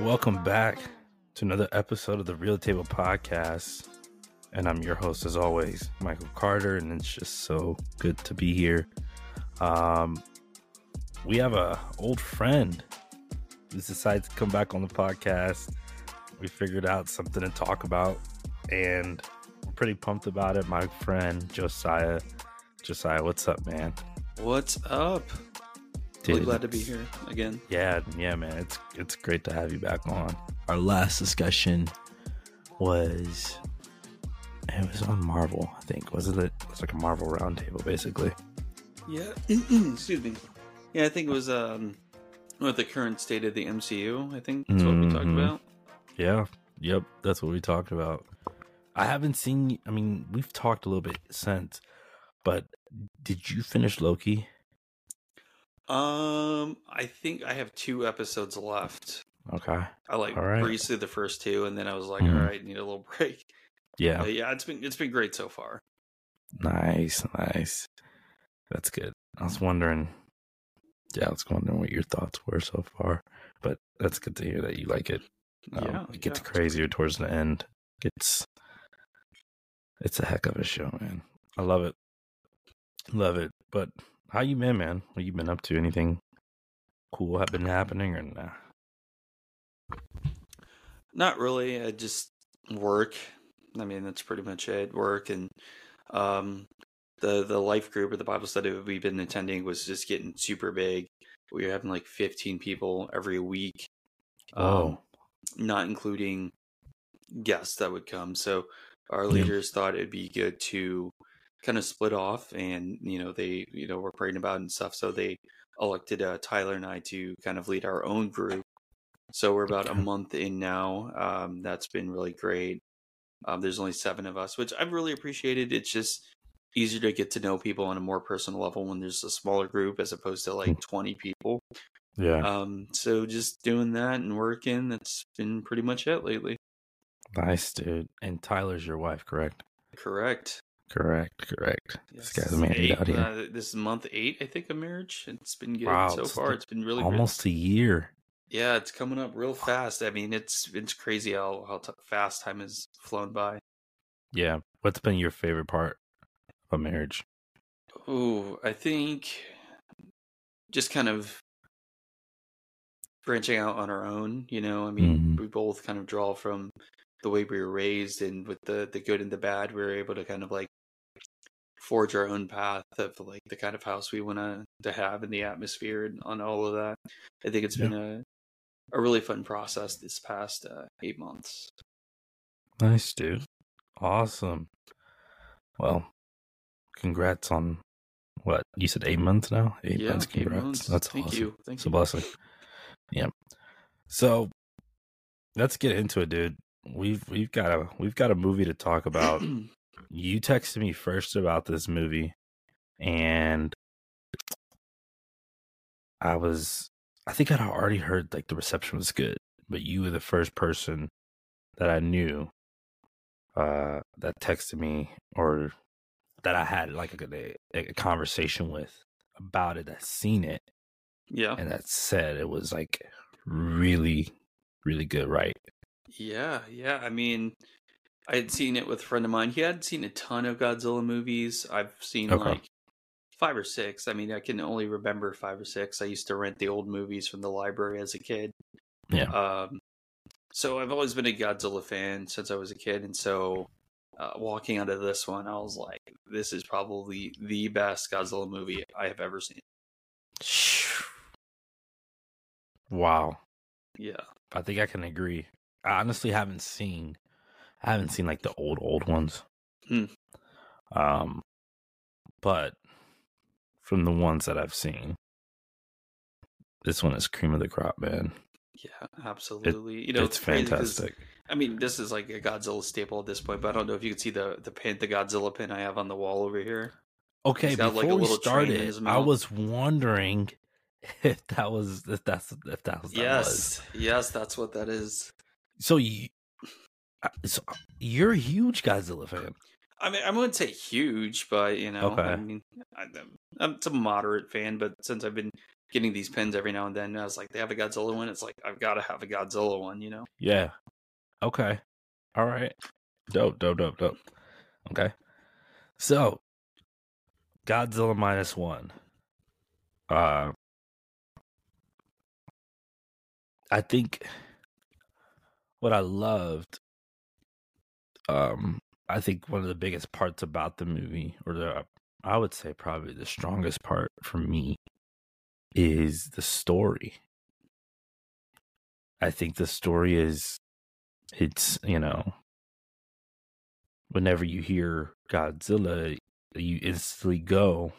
Welcome back to another episode of the Real Table Podcast. And I'm your host, as always, Michael Carter. And it's just so good to be here. Um, we have a old friend who's decided to come back on the podcast. We figured out something to talk about, and pretty pumped about it. My friend Josiah. Josiah, what's up, man? What's up? Really glad to be here again. Yeah, yeah, man. It's it's great to have you back on. Our last discussion was it was on Marvel, I think. Wasn't it? It was like a Marvel roundtable, basically. Yeah. Excuse me. Yeah, I think it was um with the current state of the MCU. I think that's what we talked Mhm. about. Yeah. Yep. That's what we talked about. I haven't seen. I mean, we've talked a little bit since, but did you finish Loki? Um, I think I have two episodes left. Okay. I like All right. breezed through the first two, and then I was like, Mhm. all right, need a little break. Yeah. But yeah, it's been it's been great so far. Nice. Nice. That's good. I was wondering. Yeah, I was wondering what your thoughts were so far, but that's good to hear that you like it. Um, yeah, it gets crazier towards the end. It's it's a heck of a show, man. I love it, love it. But how you been, man? What you been up to? Anything cool have been happening or nah? Not really. I just work. I mean, that's pretty much it. Work and um, the the life group or the Bible study we've been attending was just getting super big. We were having like 15 people every week, Oh, not including guests that would come. So our Yeah. leaders thought it'd be good to kind of split off, and you know they you know were praying about it and stuff. So they elected uh, Tyler and I to kind of lead our own group. So we're about a month in now. Um, that's been really great. Um, there's only seven of us, which I've really appreciated. It's just easier to get to know people on a more personal level when there's a smaller group as opposed to like 20 people. yeah, Um, so just doing that and working, that's been pretty much it lately. Nice, dude. And Tyler's your wife, correct? Correct. Correct, correct. Yes. This guy's married Eight, out here. uh, this is month eight, I think, of marriage. It's been good Wow, so it's far. It's been really Almost a year. Yeah, it's coming up real fast. I mean, it's it's crazy how how t- fast time has flown by. Yeah. What's been your favorite part of marriage? Oh, I think just kind of branching out on our own. You know, I mean, Mhm. we both kind of draw from the way we were raised, and with the the good and the bad, we were able to kind of like forge our own path of like the kind of house we want to to have and the atmosphere and on all of that. I think it's Yeah. been a a really fun process this past uh, eight months. Nice, dude. Awesome. Well, congrats on what you said. Eight months now. Eight yeah, months. eight Congrats. months. That's Thank awesome. you. Thank It's a you. blessing. Yeah. So let's get into it, dude. We've we've got a we've got a movie to talk about. you texted me first about this movie, and I was I think I'd already heard like the reception was good, but you were the first person that I knew uh that texted me or that I had like a, a, a conversation with about it that seen it yeah. and that said it was like really really good right Yeah, yeah. I mean, I had seen it with a friend of mine. He had seen a ton of Godzilla movies. I've seen Okay. like five or six. I mean, I can only remember five or six. I used to rent the old movies from the library as a kid. Yeah. Um, so I've always been a Godzilla fan since I was a kid, and so uh, walking out of this one, I was like, "This is probably the best Godzilla movie I have ever seen." wow Yeah, i think i can agree i honestly haven't seen i haven't seen like the old old ones Hmm. um but from the ones that i've seen this one is cream of the crop man yeah, absolutely. you know, it's fantastic I mean, this is like a Godzilla staple at this point, but I don't know if you can see the the pin, the Godzilla pin I have on the wall over here. okay He's got, before like, a we little train in started i was wondering if that was if that's if that was that was. yes, yes, that's what that is. So you uh, so you're a huge godzilla fan I mean, I wouldn't say huge, but you know, Okay. I mean, I, I'm it's a moderate fan. But since I've been getting these pins every now and then, I was like, they have a Godzilla one. It's like I've got to have a Godzilla one. You know? Yeah. Okay. All right. Dope, dope, dope, dope. Okay. So, Godzilla minus one. Uh, I think what I loved, um, I think one of the biggest parts about the movie, or the, I would say probably the strongest part for me, is the story. I think the story is, it's, you know, whenever you hear Godzilla, you instantly go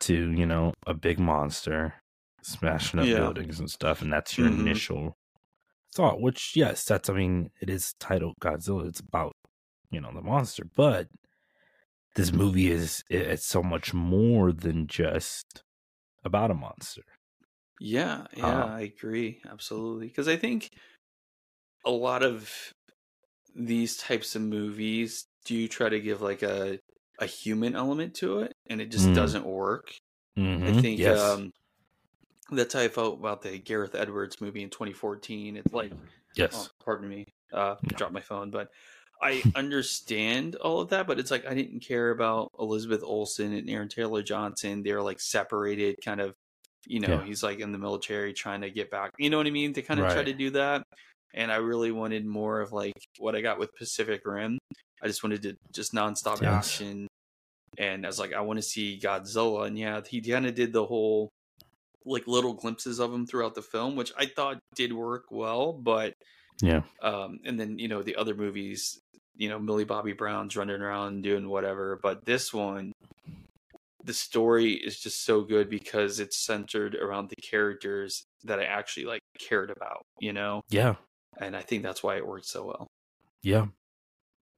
to, you know, a big monster smashing up Yeah. buildings and stuff, and that's your Mhm. initial thought. Which, yes, that's, I mean, it is titled Godzilla. It's about, you know, the monster, but this movie is, it's so much more than just about a monster. Yeah, yeah, Um, I agree absolutely. Because I think a lot of these types of movies do try to give like a a human element to it, and it just Mm. doesn't work. I Mhm. think yes. um, that's how I felt about the Gareth Edwards movie in 2014. It's like, yes. oh, pardon me, uh, No. dropped my phone, but I understand all of that. But it's like I didn't care about Elizabeth Olsen and Aaron Taylor Johnson. They're like separated, kind of. You know, Yeah. he's like in the military trying to get back. You know what I mean? They kind of try to do that, and I really wanted more of like what I got with Pacific Rim. I just wanted to just nonstop Yes. action, and I was like, I want to see Godzilla, and yeah, he kind of did the whole like little glimpses of him throughout the film, which I thought did work well, but Yeah. um, and then you know the other movies, you know Millie Bobby Brown's running around doing whatever, but this one, the story is just so good because it's centered around the characters that I actually like cared about, you know, Yeah. and I think that's why it worked so well. Yeah.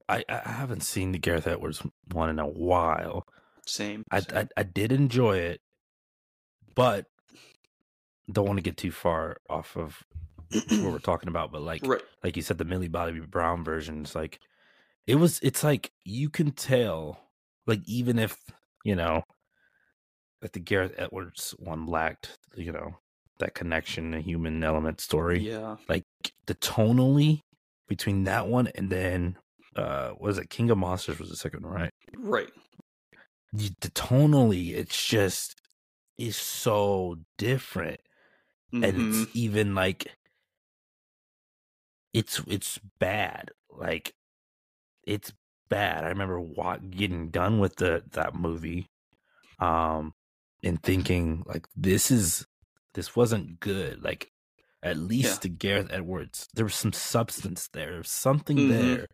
I, I haven't seen the Gareth Edwards one in a while. Same. I, same. I I did enjoy it, but don't want to get too far off of what we're talking about. But like right. like you said, the Millie Bobby Brown version is like it was. It's like you can tell, like even if you know that the Gareth Edwards one lacked, you know, that connection, the human element story. Yeah. Like the tonally between that one and then uh was it King of Monsters was the second one, right? Right. the tonally it's just is so different and Mhm. it's even like it's it's bad like it's bad i remember wa- getting done with the that movie um and thinking like this is this wasn't good like at least Yeah. the gareth edwards there was some substance there there something Mhm. there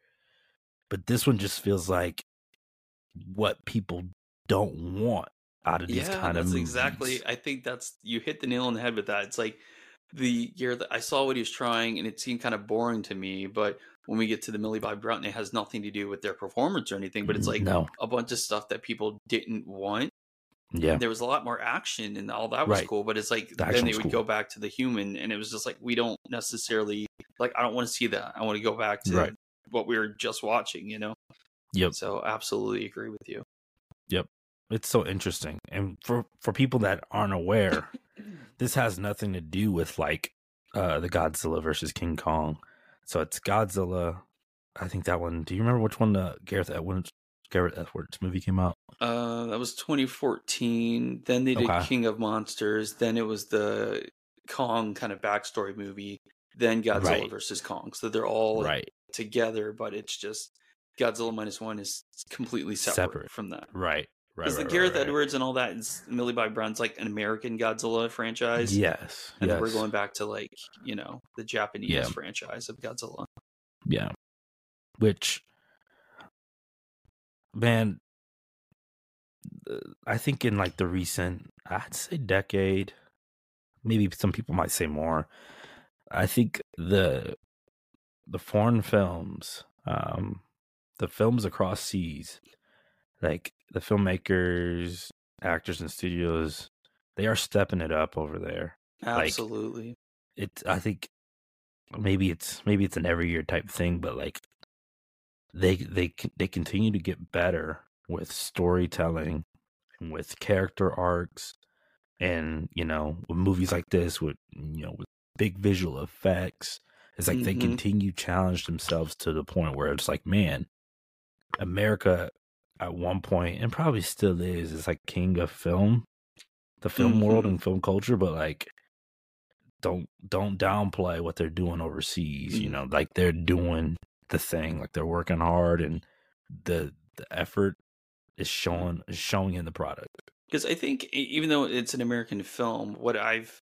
but this one just feels like what people don't want these yeah, kind of that's movies. exactly. I think that's you hit the nail on the head with that. It's like the year that I saw what he was trying, and it seemed kind of boring to me. But when we get to the Millie Bobby Brown, it has nothing to do with their performance or anything. But it's mm, like no, a bunch of stuff that people didn't want. yeah, There was a lot more action, and all that was Right. cool. But it's like The then they would cool. go back to the human, and it was just like we don't necessarily like. I don't want to see that. I want to go back to Right. what we were just watching. You know. yep. So absolutely agree with you. It's so interesting, and for for people that aren't aware, this has nothing to do with like uh the Godzilla versus King Kong. So it's Godzilla. I think that one. Do you remember which one the Gareth Edwards Gareth Edwards movie came out? Uh, that was 2014. Then they did Okay. King of Monsters. Then it was the Kong kind of backstory movie. Then Godzilla Right. versus Kong. So they're all Right, together, but it's just Godzilla minus one is completely separate, Separate. from that. right, right. Because right, the Gareth right, right. Edwards and all that is Millie Bobby Brown's like an American Godzilla franchise. Yes, And yes. we're going back to like, you know, the Japanese Yeah. franchise of Godzilla. Yeah. Which, man, uh, I think in like the recent, I'd say decade, maybe some people might say more. I think the the foreign films, um, the films across seas, like the filmmakers, actors, and studios, they are stepping it up over there. Like, Absolutely. It's I think maybe it's maybe it's an every year type thing, but like they they they continue to get better with storytelling and with character arcs and you know with movies like this with you know with big visual effects it's like mm-hmm. they continue challenge themselves to the point where it's like man america at one point and probably still is is like king of film the film mm-hmm. world and film culture but like don't don't downplay what they're doing overseas mm-hmm. you know like they're doing the thing like they're working hard and the the effort is showing is showing in the product because i think even though it's an american film what i've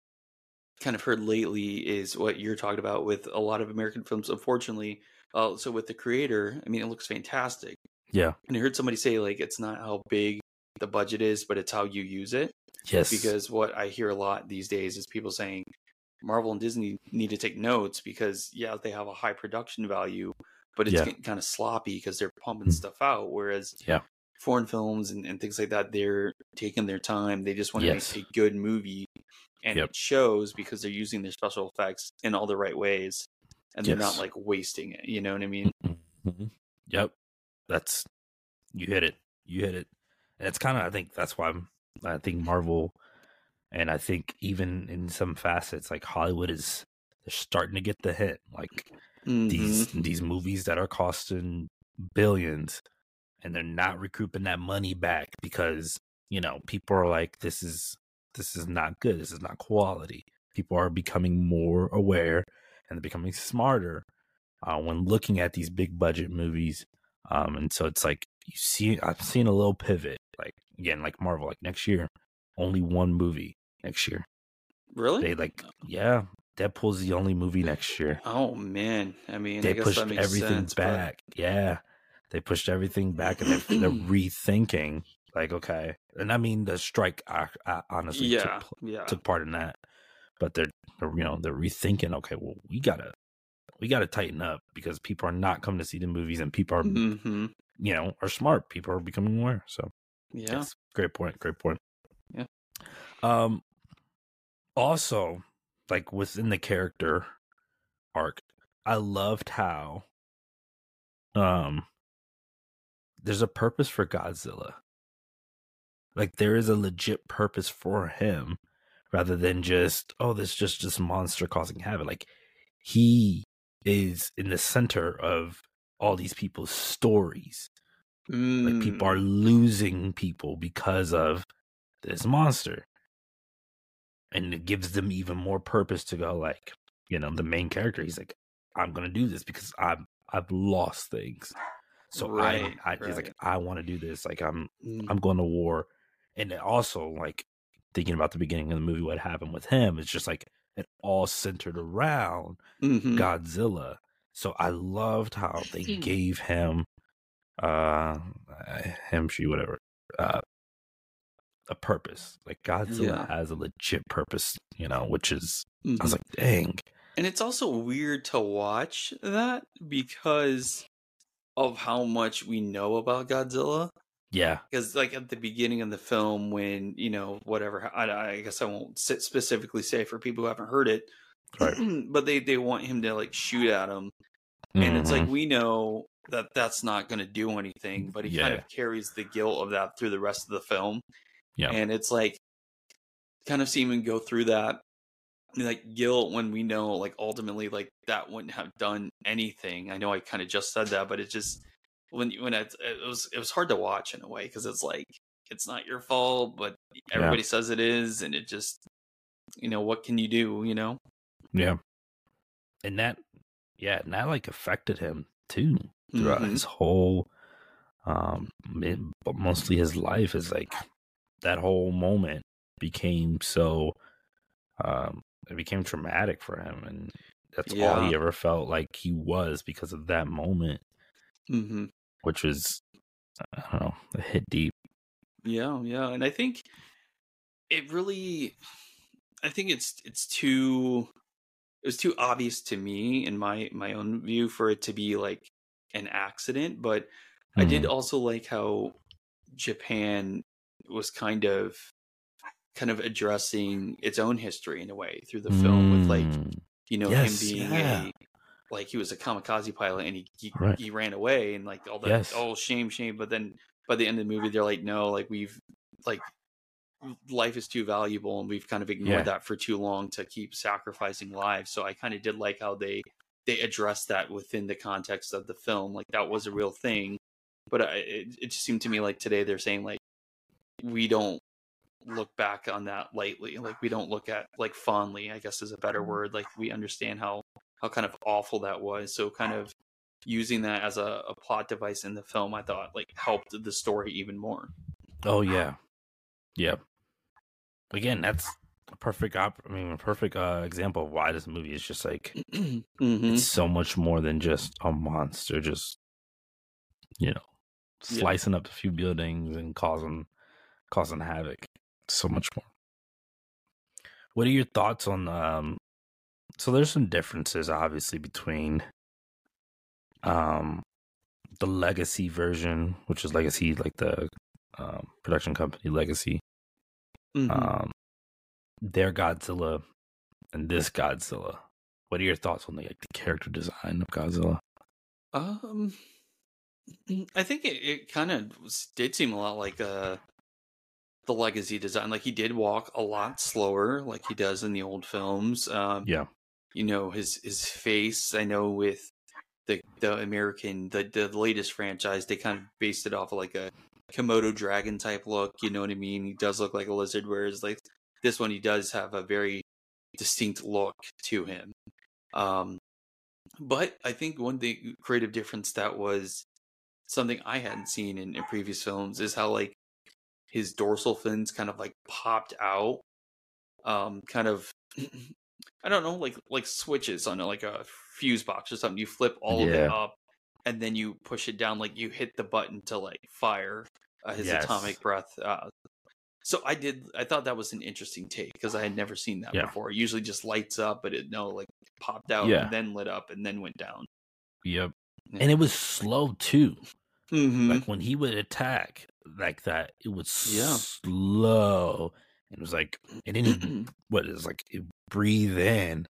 kind of heard lately is what you're talking about with a lot of american films unfortunately uh, so with the creator i mean it looks fantastic yeah and i heard somebody say like it's not how big the budget is but it's how you use it yes because what i hear a lot these days is people saying marvel and disney need to take notes because yeah they have a high production value but it's yeah. getting kind of sloppy because they're pumping mm. stuff out. Whereas yeah. foreign films and, and things like that, they're taking their time. They just want to yes. make a good movie. And yep. it shows because they're using their special effects in all the right ways. And they're not like wasting it. You know what I mean? Mm-hmm. Yep. That's, you hit it. You hit it. And it's kind of, I think that's why I'm, I think Marvel and I think even in some facets, like Hollywood is, they're starting to get the hit. Like, mm-hmm. these these movies that are costing billions and they're not recouping that money back because you know people are like this is this is not good this is not quality people are becoming more aware and they're becoming smarter uh, when looking at these big budget movies um, and so it's like you see i've seen a little pivot like again like marvel like next year only one movie next year really they like yeah Deadpool's the only movie next year. Oh man, I mean, they I pushed everything sense, back. But... Yeah, they pushed everything back, and they're, they're, rethinking. Like, okay, and I mean, the strike I, I honestly yeah, took, yeah. took part in that, but they're, they're you know they're rethinking. Okay, well, we gotta we gotta tighten up because people are not coming to see the movies, and people are mm-hmm. you know are smart. People are becoming aware. So yeah, yes, great point. Great point. Yeah. Um. Also, like within the character arc, I loved how um there's a purpose for Godzilla. Like there is a legit purpose for him rather than just oh this just just monster causing havoc. Like he is in the center of all these people's stories. Mm. Like people are mm. losing people because of this monster and it gives them even more purpose to go like you know the main character he's like i'm gonna do this because i've i've lost things so right, i, I right. he's like i want to do this like i'm mm. i'm going to war and also like thinking about the beginning of the movie what happened with him it's just like it all centered around mm-hmm. godzilla so i loved how they gave him uh him she whatever uh a purpose. Like Godzilla yeah. has a legit purpose, you know, which is mm-hmm. I was mm-hmm. like, dang. And it's also weird to watch that because of how much we know about Godzilla. Yeah. Because like at the beginning of the film, when you know whatever, I, I guess I won't specifically say for people who haven't heard it, right? but they they want him to like shoot at him, and mm-hmm. it's like mm-hmm. we know that that's not going to do anything, but he yeah. kind of carries the guilt of that through the rest of the film. Yeah. And it's like kind of seeing him go through that like guilt when we know like ultimately like that wouldn't have done anything. I know I kind of just said that, but it just when when it, it was it was hard to watch in a way because it's like it's not your fault, but everybody yeah. says it is, and it just you know what can you do? You know? Yeah. And that, yeah, and that like affected him too throughout mm-hmm. his whole, um, but mostly his life is like that whole moment became so um it became traumatic for him and that's yeah. all he ever felt like he was because of that moment mm-hmm. Which was i don't know a hit deep yeah yeah and i think it really i think it's it's too it was too obvious to me in my my own view for it to be like an accident but mm-hmm. i did mm-hmm. also like how japan was kind of kind of addressing its own history in a way through the film mm. with like mm. you know yes, him being yeah. a like he was a kamikaze pilot and he he, Right. he ran away and like all that Yes. oh shame shame. But then by the end of the movie they're like no like we've like life is too valuable and we've kind of ignored Yeah. that for too long to keep sacrificing lives. So i kind of did like how they they addressed that within the context of the film. Like that was a real thing. But I, it, it just seemed to me like today they're saying like we don't look back on that lightly. Like we don't look at like fondly i guess is a better mm-hmm. word. Like we understand how how kind of awful that was so kind of using that as a, a plot device in the film i thought like helped the story even more Oh yeah, yep. Again, that's a perfect. Op- I mean, a perfect uh, example of why this movie is just like hmm it's so much more than just a monster. Just you know, Yeah. slicing up a few buildings and causing causing havoc. So much more. What are your thoughts on? um So there's some differences, obviously, between um the legacy version, which is legacy, like the um, production company legacy, Mhm. um, their Godzilla and this Godzilla. What are your thoughts on the like the character design of Godzilla? Um, I think it, it kind of did seem a lot like uh the legacy design. Like he did walk a lot slower, like he does in the old films. Um, Yeah, you know his his face. I know with the the American the the latest franchise, they kind of based it off of like a Komodo dragon type look. You know what I mean? He does look like a lizard, whereas like this one, he does have a very distinct look to him. Um, but I think one thing creative difference that was something I hadn't seen in, in previous films is how like his dorsal fins kind of like popped out, um, kind of I don't know, like like switches on like a fuse box or something. You flip all of it up, and then you push it down. Like you hit the button to like fire uh, his Yes. atomic breath. Uh, so I did. I thought that was an interesting take because I had never seen that Yeah. before. It usually just lights up, but it no like popped out Yeah. and then lit up and then went down. yep. Yeah. And it was slow too. Mm-hmm. Like when he would attack like that, it was slow. It was like, and then he what is like it breathe in,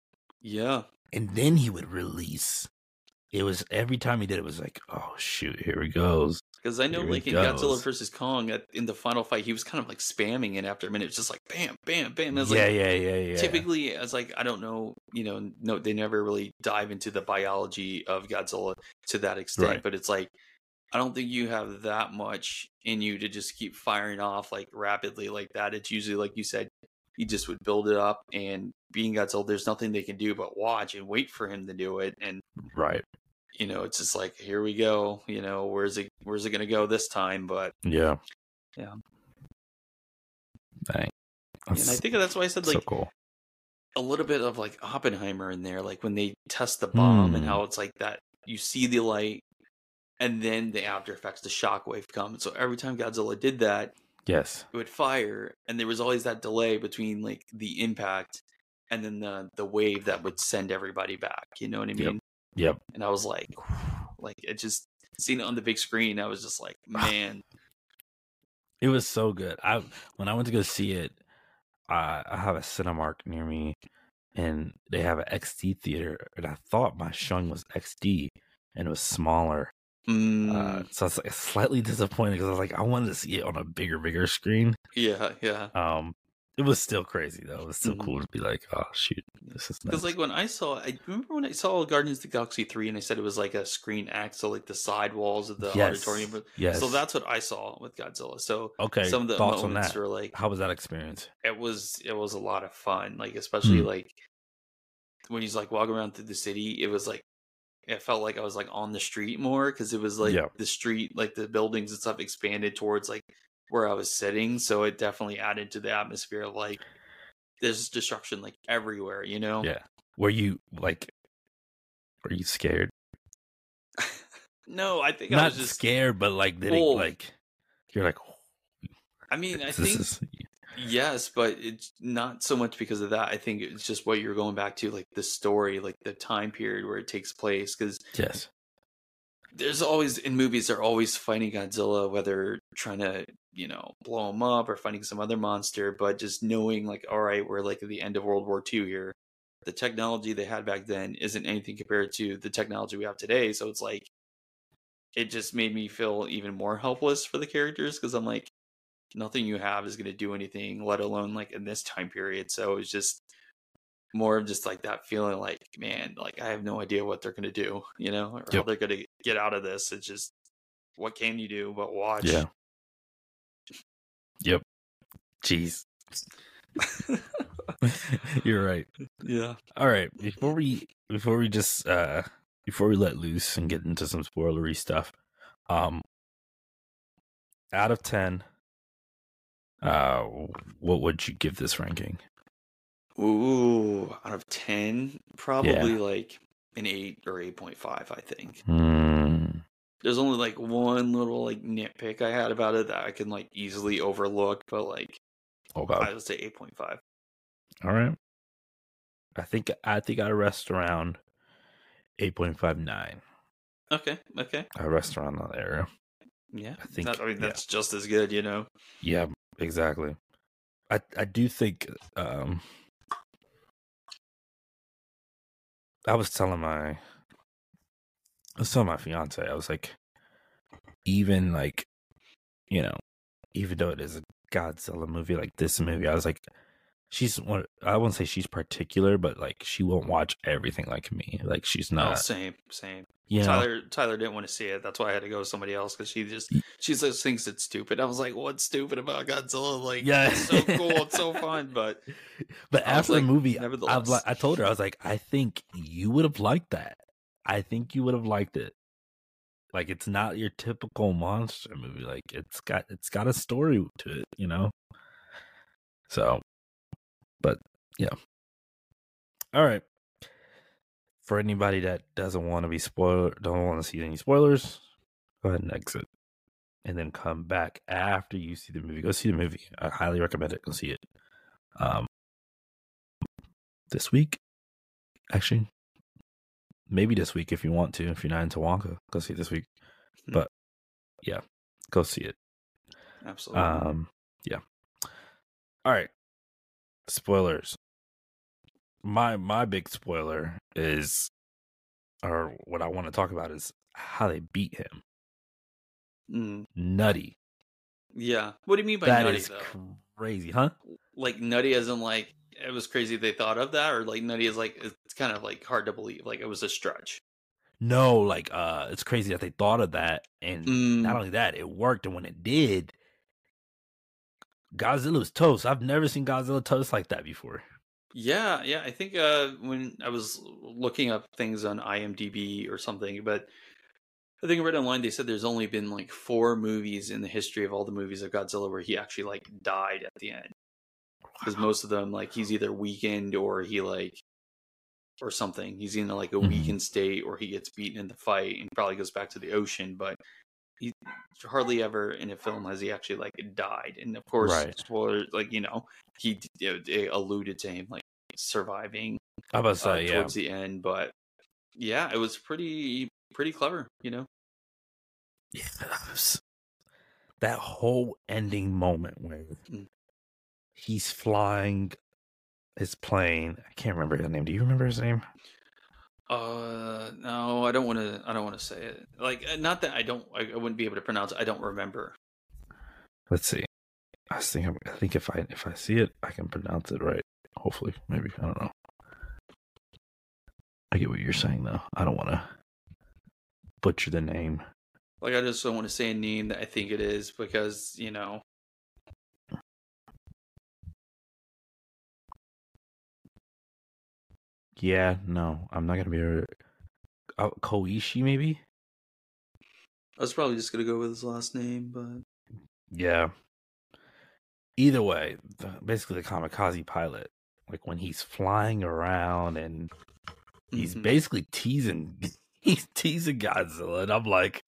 yeah. and then he would release. It was every time he did it was like, oh shoot, here he goes. Because I know, Here like in Godzilla goes. versus Kong, at, in the final fight, he was kind of like spamming it after a minute. Just like bam, bam, bam. It's yeah, like, yeah, yeah, yeah. typically as like I don't know, you know, no, they never really dive into the biology of Godzilla to that extent. Right. But it's like I don't think you have that much in you to just keep firing off like rapidly like that. It's usually like you said, you just would build it up, and being Godzilla, there's nothing they can do but watch and wait for him to do it, and right. you know, it's just like here we go. You know, where's it? Where's it going to go this time? But Yeah. Yeah. Dang. and I think that's why I said like so cool. a little bit of like Oppenheimer in there, like when they test the bomb and Hmm. how it's like that you see the light and then the after effects, the shockwave comes. So every time Godzilla did that, Yes. it would fire, and there was always that delay between like the impact and then the the wave that would send everybody back. You know what I mean? Yep. And I was like, like it just seeing it on the big screen, I was just like, man, It was so good. I when I went to go see it, I I have a Cinemark near me, and they have an XD theater, and I thought my showing was XD, and it was smaller. Mm, Uh, so I was like, slightly disappointed because I was like, I wanted to see it on a bigger, bigger screen. yeah, yeah. Um, it was still crazy though. It was still Mhm. cool to be like, oh shoot, this is Because nice. like when I saw, I remember when I saw Guardians of the Galaxy three, and I said it was like a ScreenX, so like the side walls of the yes, auditorium. Yes. So that's what I saw with Godzilla. So okay. some of the thoughts on moments that? were like How was that experience? it was it was a lot of fun. Like especially Hmm. like when he's like walking around through the city, it was like it felt like I was like on the street more because it was like Yeah. the street, like the buildings and stuff expanded towards like where I was sitting. So it definitely added to the atmosphere of like there's destruction like everywhere, you know? Yeah. Were you like? Were you scared? No, I think I Not was just scared, but like did it like? You're like, I mean, I this think is yes, but it's not so much because of that. I think it's just what you're going back to, like the story, like the time period where it takes place. Because yes, there's always in movies, they're always fighting Godzilla, whether trying to you know blow him up or fighting some other monster. But just knowing, like, all right, we're like at the end of World War II here. the technology they had back then isn't anything compared to the technology we have today. So it's like it just made me feel even more helpless for the characters because I'm like, nothing you have is going to do anything, let alone like in this time period. So it's just more of just like that feeling like, man, like I have no idea what they're going to do, you know, or how they're going to get out of this. It's just, what can you do but watch? Yeah. Yep. Jeez. You're right. yeah. All right. Before we before we just uh before we let loose and get into some spoilery stuff, um out of ten, uh what would you give this ranking? Ooh, out of 10, probably like an 8 or 8.5, I think. Hmm. There's only like one little like nitpick I had about it that I can like easily overlook, but like Oh god, I would say 8.5. All right. I think I think I rest around eight point five nine. Okay, okay. I rest around that area. Yeah. I think- That- I mean, yeah. that's just as good, you know? Yeah, exactly. I I do think um I was telling my I was telling my fiance, I was like even like you know, even though it is a Godzilla movie like this movie, I was like she's one I won't say she's particular, but like she won't watch everything like me. Like she's No, not same, same. Yeah. Tyler Tyler didn't want to see it. That's why I had to go with somebody else because she just she just thinks it's stupid. I was like, "What's stupid about Godzilla? Like, Yeah. it's so cool, it's so fun." But But I after like, the movie, I like I told her I was like, I think you would have liked that. I think you would have liked it. Like it's not your typical monster movie. Like it's got it's got a story to it, you know. So, but yeah. All right. For anybody that doesn't want to be spoiled, don't want to see any spoilers, go ahead and exit, and then come back after you see the movie. Go see the movie. I highly recommend it. Go see it. Um, this week, actually, maybe this week if you want to. If you're not into Wonka, go see it this week. Hmm. But yeah, go see it. absolutely, Um, yeah. All right. Spoilers. My my big spoiler is, or what I want to talk about is how they beat him. Mm, Nutty. yeah. What do you mean by That nutty is though? crazy, huh? Like nutty as in like it was crazy they thought of that, or like nutty is like it's kind of like hard to believe. Like it was a stretch. No, like uh, it's crazy that they thought of that, and Mm. not only that, it worked. And when it did, Godzilla's toast. I've never seen Godzilla toast like that before. Yeah, yeah. I think uh, when I was looking up things on IMDb or something, but I think I read online they said there's only been like four movies in the history of all the movies of Godzilla where he actually like died at the end. Because most of them, like he's either weakened or he like or something. He's in like a Mhm. weakened state or he gets beaten in the fight and probably goes back to the ocean. But he hardly ever in a film has he actually like died. And of course, Right. spoiler, like you know, he it alluded to him like surviving I was uh, yeah, towards the end. But yeah, it was pretty pretty clever. You know, Yeah, that was- that whole ending moment where Mm. he's flying his plane. I can't remember his name. Do you remember his name? Uh, no, I don't want to. I don't want to say it. Like, uh, not that I don't. I, I wouldn't be able to pronounce. it. I don't remember. Let's see. I was thinking. I think if I if I see it, I can pronounce it right. Hopefully, maybe I don't know. I get what you're saying though. I don't want to butcher the name. Like, I just don't want to say a name that I think it is because you know. Yeah, no, I'm not gonna be to. Uh, Koishi, maybe. I was probably just gonna go with his last name, but Yeah. Either way, basically the kamikaze pilot, like when he's flying around and he's Mhm. basically teasing, he's teasing Godzilla, and I'm like,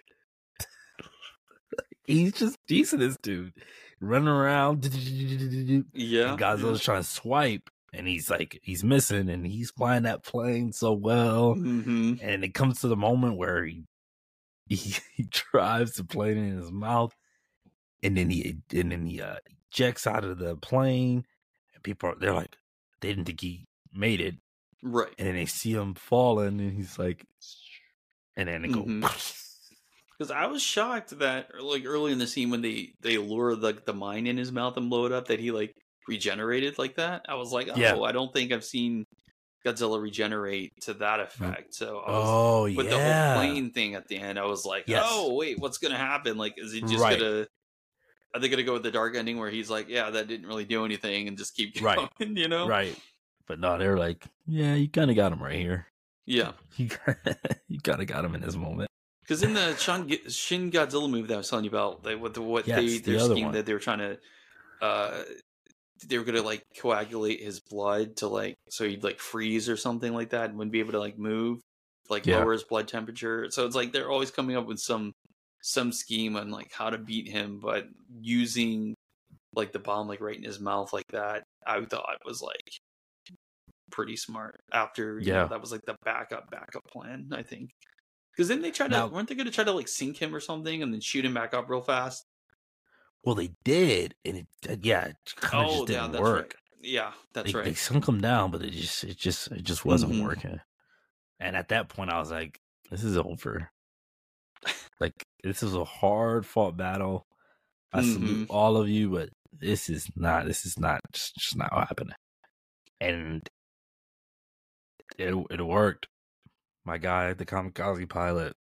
he's just teasing this dude, running around. yeah, Godzilla's trying to swipe, and he's like, he's missing, and he's flying that plane so well. hmm And it comes to the moment where he he, he drives the plane in his mouth, and then he and then he uh, ejects out of the plane, and people are they're like they didn't think he made it, Right. and then they see him falling, and he's like, and then it go. Mhm. Because I was shocked that like early in the scene when they they lure like the mine in his mouth and blow it up that he like regenerated like that. I was like, oh, Yeah. I don't think I've seen Godzilla regenerate to that effect. So I was, Oh with the whole plane thing at the end, I was like, Yes. oh wait, what's gonna happen? Like, is he just Right. gonna? Are they gonna go with the dark ending where he's like, yeah, that didn't really do anything and just keep going? Right. You know? right. But no, they're like, yeah, you kind of got him right here. Yeah. You you kind of got him in this moment. Because in the Shin, Godzilla movie that I was telling you about, like what the what Yes, they the their other scheme one. that they were trying to, uh, they were gonna like coagulate his blood to like so he'd like freeze or something like that and wouldn't be able to like move, like Yeah. lower his blood temperature. So it's like they're always coming up with some some scheme on like how to beat him, but using like the bomb like right in his mouth like that. I thought was like pretty smart. After you know, Yeah. that was like the backup backup plan. I think. Because then they tried Now- to weren't they going to try to like sink him or something and then shoot him back up real fast? Well, they did, and it uh, yeah, it kind of just didn't Oh, that's work. right. Yeah, that's they, right. they sunk him down, but it just it just it just wasn't Mhm. working. And at that point, I was like, "This is over." like this is a hard fought battle. I salute Mhm. all of you, but this is not. This is not just, just not happening. And it it worked. My guy, the kamikaze pilot,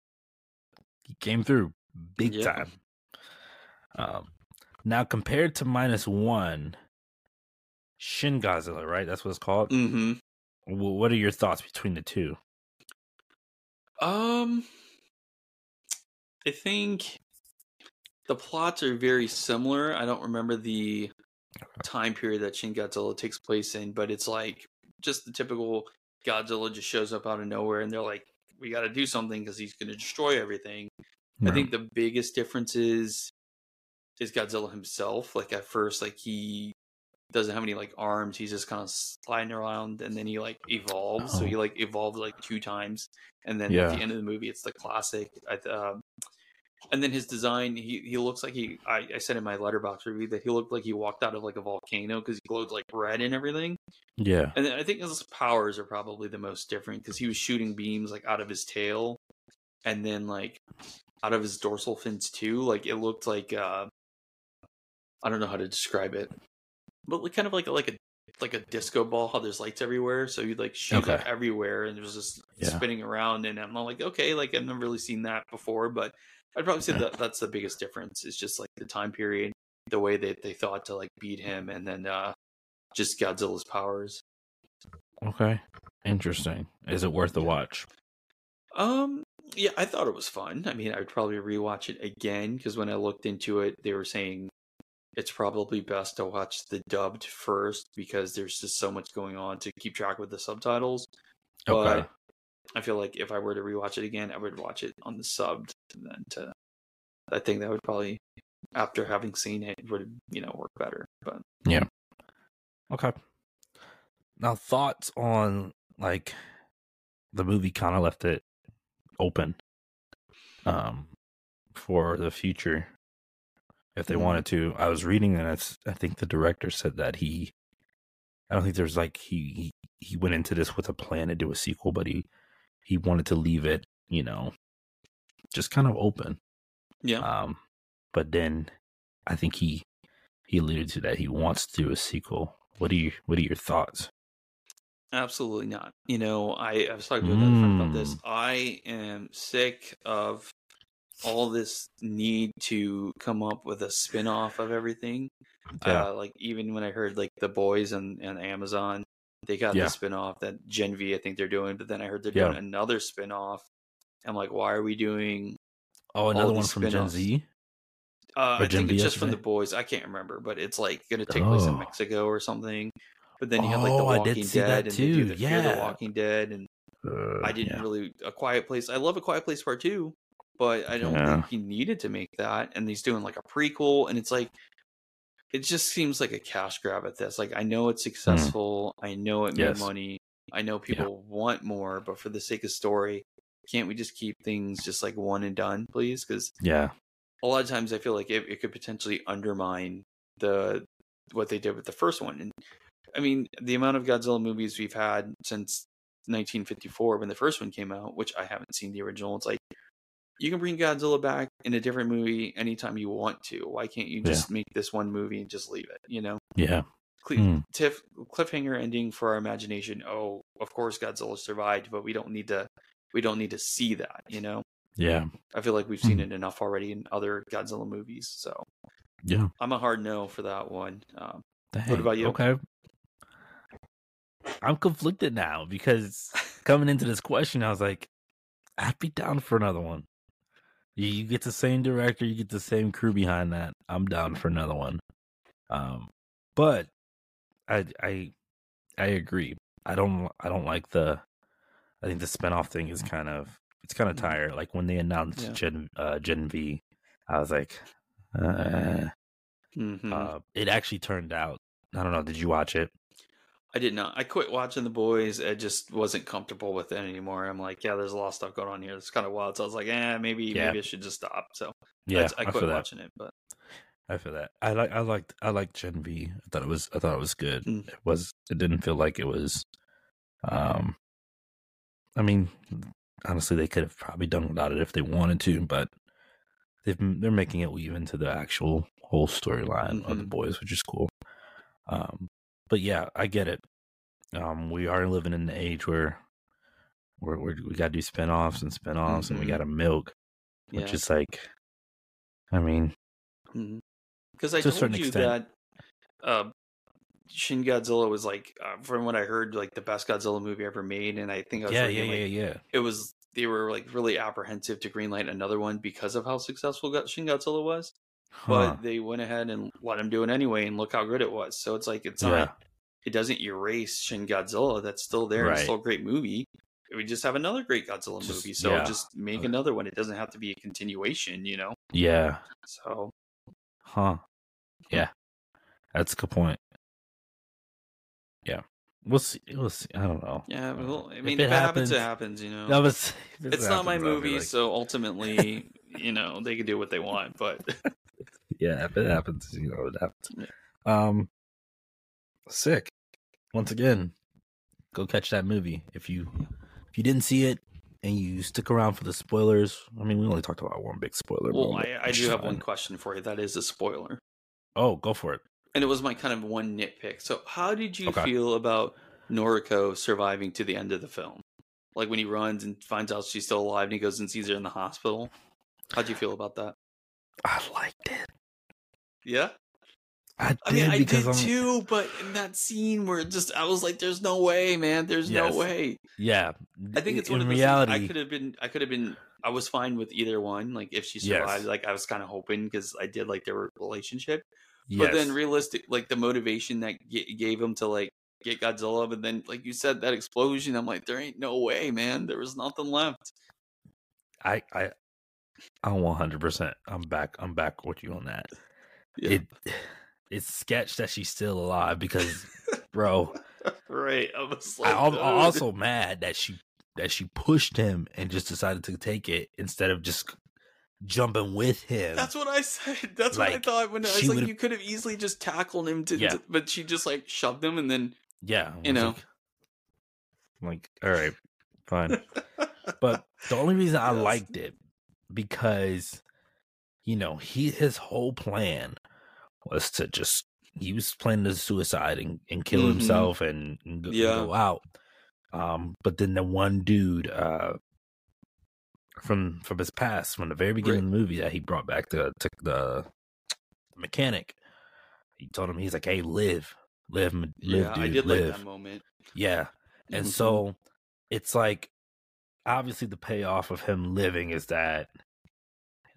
he came through big Yeah. time. Um, now compared to minus one, Shin Godzilla, right? That's what it's called. Mm-hmm. Wh- What are your thoughts between the two? Um, I think the plots are very similar. I don't remember the time period that Shin Godzilla takes place in, but it's like just the typical Godzilla just shows up out of nowhere, and they're like, "We got to do something because he's going to destroy everything." I think the biggest difference is is Godzilla himself. Like at first, like he doesn't have any like arms. He's just kind of sliding around, and then he like evolves. So Oh. he like evolved like two times, and then Yeah. at the end of the movie, it's the classic. I, um, and then his design, he he looks like he. I, I said in my Letterboxd review that he looked like he walked out of like a volcano because he glowed like red and everything. yeah, And then I think his powers are probably the most different because he was shooting beams like out of his tail, and then like out of his dorsal fins too. Like it looked like uh, I don't know how to describe it, but like kind of like a, like a like a disco ball. How there's lights everywhere, so you'd like shoot Okay. everywhere, and it was just Yeah. spinning around. And I'm like okay, like I've never really seen that before, but I'd probably say that that's the biggest difference. Is just like the time period, the way that they thought to like beat him, and then uh just Godzilla's powers. okay, interesting. Is it worth the watch? Um, yeah, I thought it was fun. I mean, I would probably rewatch it again because when I looked into it, they were saying it's probably best to watch the dubbed first because there's just so much going on to keep track with the subtitles. Okay, But I feel like if I were to rewatch it again, I would watch it on the subbed. And then to, I think that would probably, after having seen it, would you know work better. But yeah. okay. Now thoughts on like the movie kind of left it open, um, for the future if they Mhm. wanted to. I was reading and it's, I think the director said that he, I don't think there's like he, he he went into this with a plan to do a sequel, but he he wanted to leave it, you know, just kind of open. yeah, Um, but then I think he he alluded to that he wants to do a sequel. What are you What are your thoughts? Absolutely not. You know, I, I was talking to another friend about this. Mm. I am sick of all this need to come up with a spin off of everything. Yeah, Uh, like even when I heard like the boys and, and Amazon, they got Yeah. the spin off that Gen V I think they're doing, but then I heard they're Yeah. doing another spin off. I'm like, why are we doing oh, another one from Gen spin-offs. Z. uh, I think it's just from the boys. I can't remember, but it's like going to take place in Oh. Mexico or something. But then you have like the Oh, Walking Dead and they do too. the Fear the Walking Dead, and Uh, I didn't yeah. really a Quiet Place. I love a Quiet Place Part Two, but I don't Yeah. think he needed to make that. And he's doing like a prequel, and it's like it just seems like a cash grab at this. Like I know it's successful, I know it made Hmm. Money, I know people want more, but for the sake of story, can't we just keep things just like one and done, please? Because Yeah, a lot of times I feel like it, it could potentially undermine the what they did with the first one. And I mean, the amount of Godzilla movies we've had since 1954 when the first one came out, which I haven't seen the original. It's like you can bring Godzilla back in a different movie anytime you want to. Why can't you just make this one movie and just leave it? You know? Yeah. Cle- Hmm. Tiff cliffhanger ending for our imagination. Oh, of course Godzilla survived, but we don't need to. We don't need to see that. You know? Yeah. I feel like we've seen Hmm. it enough already in other Godzilla movies. So Yeah. I'm a hard no for that one. Um, Dang, about you? Okay. I'm conflicted now because coming into this question, I was like, I'd be down for another one. You, get the same director, you get the same crew behind that. I'm down for another one. Um, but I I I agree. I don't I don't like the. I think the spinoff thing is kind of it's kind of tired. Like when they announced Yeah. Gen uh, Gen V, I was like, uh, mhm. uh, it actually turned out. I don't know. Did you watch it? I did not. I quit watching the boys. I just wasn't comfortable with it anymore. I'm like, yeah, there's a lot of stuff going on here. It's kind of wild. So I was like, eh, maybe Yeah. maybe I should just stop. So Yeah, I, I I, quit that. watching it. But I feel that. I like. I liked. I liked Gen V. I thought it was. I thought it was good. Mm. It was. It didn't feel like it was. Um. I mean, honestly, they could have probably done without it if they wanted to, but they've they're making it weave into the actual whole storyline of the Mhm. boys, which is cool. Um. But yeah, I get it. Um. We are living in the age where. We're, we're, we got to do spinoffs and spinoffs, and we Mhm. got to milk, yeah, which is like, I mean, because I to a told you extent. that uh, Shin Godzilla was like, uh, from what I heard, like the best Godzilla movie ever made, and I think I was yeah, yeah, reading, yeah, like, yeah. it was they were like really apprehensive to greenlight another one because of how successful Shin Godzilla was. Huh. But they went ahead and let him do it anyway, and look how good it was. So it's like it's not it doesn't erase Shin Godzilla. That's still there. It's still a great movie. We just have another great Godzilla Just- movie. So yeah. just make Okay. another one. It doesn't have to be a continuation, you know? yeah, So huh? Hmm. Yeah, that's a good point. Yeah, we'll see. We'll see. I don't know. yeah, well, I if mean, it if, it happens, it happens- happens, you know. That was. if it it's not my happens, movie, like, so ultimately, you know, they can do what they want. But yeah, if it happens, you know, it happens. Um, sick. Once again, go catch that movie if you if you didn't see it and you stick around for the spoilers. I mean, we only talked about one big spoiler. well, I, I do have one question for you. That is a spoiler, Oh, go for it. And it was my kind of one nitpick. So, how did you Okay. feel about Noriko surviving to the end of the film? Like when he runs and finds out she's still alive, and he goes and sees her in the hospital. How'd you feel about that? I liked it. Yeah. I did I mean, I did I'm, too, but in that scene where it just I was like, "There's no way, man. There's Yes. no way." Yeah, I think it's in one of the reality. things I could have been. I could have been. I was fine with either one. Like if she survived, Yes. like I was kind of hoping because I did like their relationship. Yes. But then realistic, like the motivation that g- gave him to like get Godzilla, but then like you said that explosion, I'm like, there ain't no way, man. There was nothing left. I I I'm one hundred percent. I'm back. I'm back with you on that. Yeah. It it's sketch that she's still alive because, bro, right. I was like, I'm also mad that she that she pushed him and just decided to take it instead of just jumping with him. That's what I said. That's what I thought when I was like, you could have easily just tackled him to, Yeah. to- but she just like shoved him and then yeah, you know. like, I'm like, all right, fine. But the only reason I Yes. liked it because you know he his whole plan was to just he was planning to suicide and, and kill Mhm. himself and, and go, Yeah. go out. Um, but then the one dude uh, from from his past, from the very beginning of the movie, that he brought back the to the mechanic, he told him he's like, "Hey, live, live, live, yeah, dude, I did live." like that moment. Yeah. And Mhm. so it's like obviously the payoff of him living is that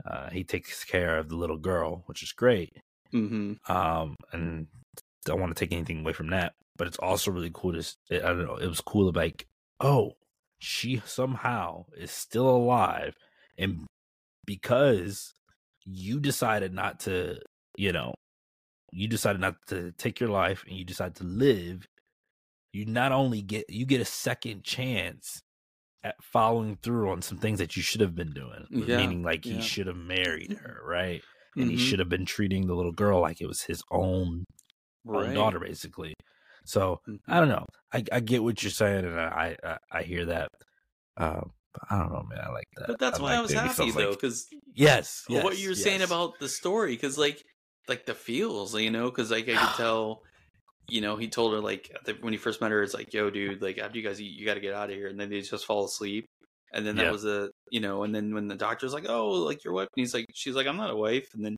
uh, he takes care of the little girl, which is great. Mhm. Um, and don't want to take anything away from that, but it's also really cool to, I don't know, it was cool to like, oh, she somehow is still alive. And because you decided not to, you know, you decided not to take your life and you decide to live, you not only get you get a second chance at following through on some things that you should have been doing. Yeah, Meaning like yeah. he should have married her, right? And he Mhm. should have been treating the little girl like it was his own, own Right. daughter, basically. So Mhm. I don't know. I, I get what you're saying, and I I, I hear that. Uh, I don't know, man. I like that. But that's why I was happy like- though, because yes, what yes, you were saying about the story because like like the feels you know because like i could tell you know he told her like when he first met her it's like yo dude like after you guys eat you got to get out of here and then they just fall asleep and then that Yeah. was a you know and then when the doctor's like oh like your wife and he's like she's like i'm not a wife and then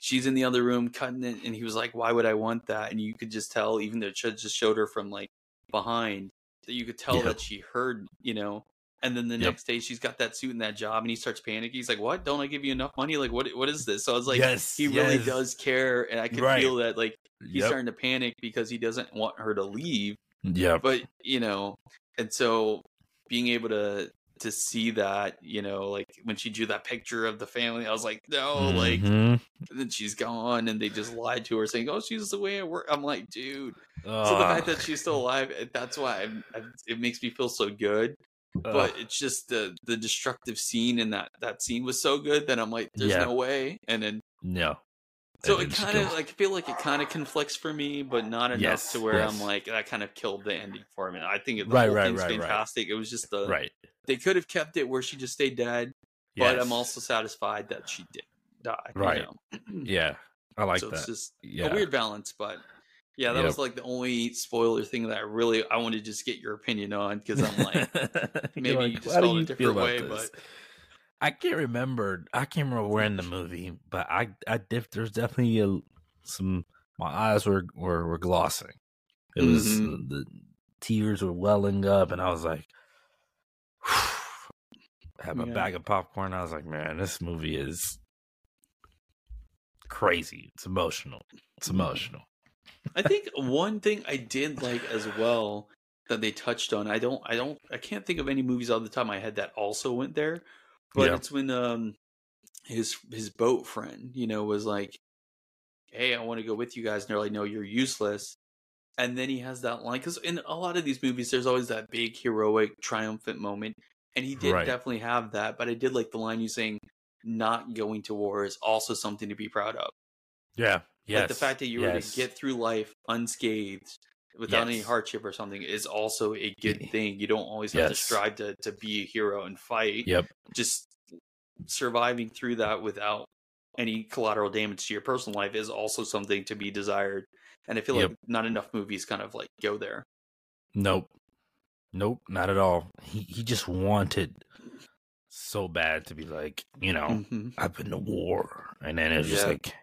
she's in the other room cutting it and he was like why would i want that? And you could just tell even though it just showed her from like behind that you could tell Yeah. that she heard you know? And then the Yep. next day she's got that suit and that job and he starts panicking. He's like what? Don't i give you enough money? Like what what is this? So i was like yes, he really does care and i can Right. feel that like he's Yep. starting to panic because he doesn't want her to leave. Yeah but you know and so being able to to see that you know like when she drew that picture of the family i was like no like Mhm. and then she's gone and they just lied to her saying oh she's the way i work i'm like dude so the fact that she's still alive eh, that's why I'm, I'm, it makes me feel so good ah, but it's just the the destructive scene in that that scene was so good that i'm like there's Yeah. no way and then no. So it kind of like I feel like it kind of conflicts for me, but not enough Yes, to where yes. I'm like that kind of killed the ending for me. I think the Right, whole right, thing's right, fantastic. It was just the right. they could have kept it where she just stayed dead, but Yes. I'm also satisfied that she did die. you Right. know? Yeah, I like so that. it's just yeah. a weird balance, but yeah, that Yep. was like the only spoiler thing that I really I wanted to just get your opinion on because I'm like maybe like, you just "How do felt a you different way, this?" but I can't remember. I can't remember where in the movie, but I, I diff, There's definitely a, some. My eyes were were, were glossing. It was Mhm. the tears were welling up, and I was like, I have a Yeah. bag of popcorn. I was like, man, this movie is crazy. It's emotional. It's emotional. I think one thing I did like as well that they touched on. I don't. I don't. I can't think of any movies off the top of my head that also went there. But Yeah. it's when um his his boat friend, you know, was like, "Hey, I want to go with you guys," and they're like, "No, you're useless." And then he has that line because in a lot of these movies, there's always that big heroic triumphant moment, and he did Right. definitely have that. But I did like the line you saying, "Not going to war is also something to be proud of." Yeah. Yes. Like the fact that you were yes. to get through life unscathed without any hardship or something is also a good thing. You don't always have to strive to, to be a hero and fight. Yep. Just surviving through that without any collateral damage to your personal life is also something to be desired. And I feel Yep. like not enough movies kind of like go there. Nope. Nope, not at all. He he just wanted so bad to be like, you know, Mhm. I've been to war. And then it was just like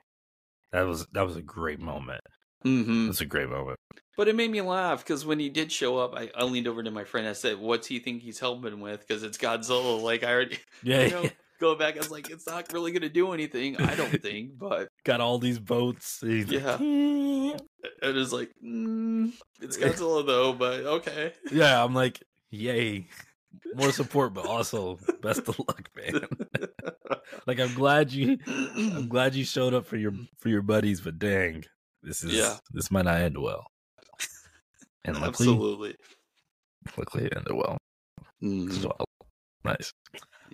that was that was a great moment. Mhm. was a great moment. But it made me laugh because when he did show up, I, I leaned over to my friend. I said, "What's he think he's helping with?" Because it's Godzilla. Like I already, Yeah, you know, going back, I was like, "It's not really going to do anything." I don't think, but got all these boats. He's like, Yeah. it is like, mm, it's Godzilla though. But okay. yeah, I'm like, yay. More support, but also best of luck, man. like I'm glad you I'm glad you showed up for your for your buddies, but dang, this is Yeah. this might not end well. And luckily, Absolutely. luckily it ended well. Mhm. as well. Nice.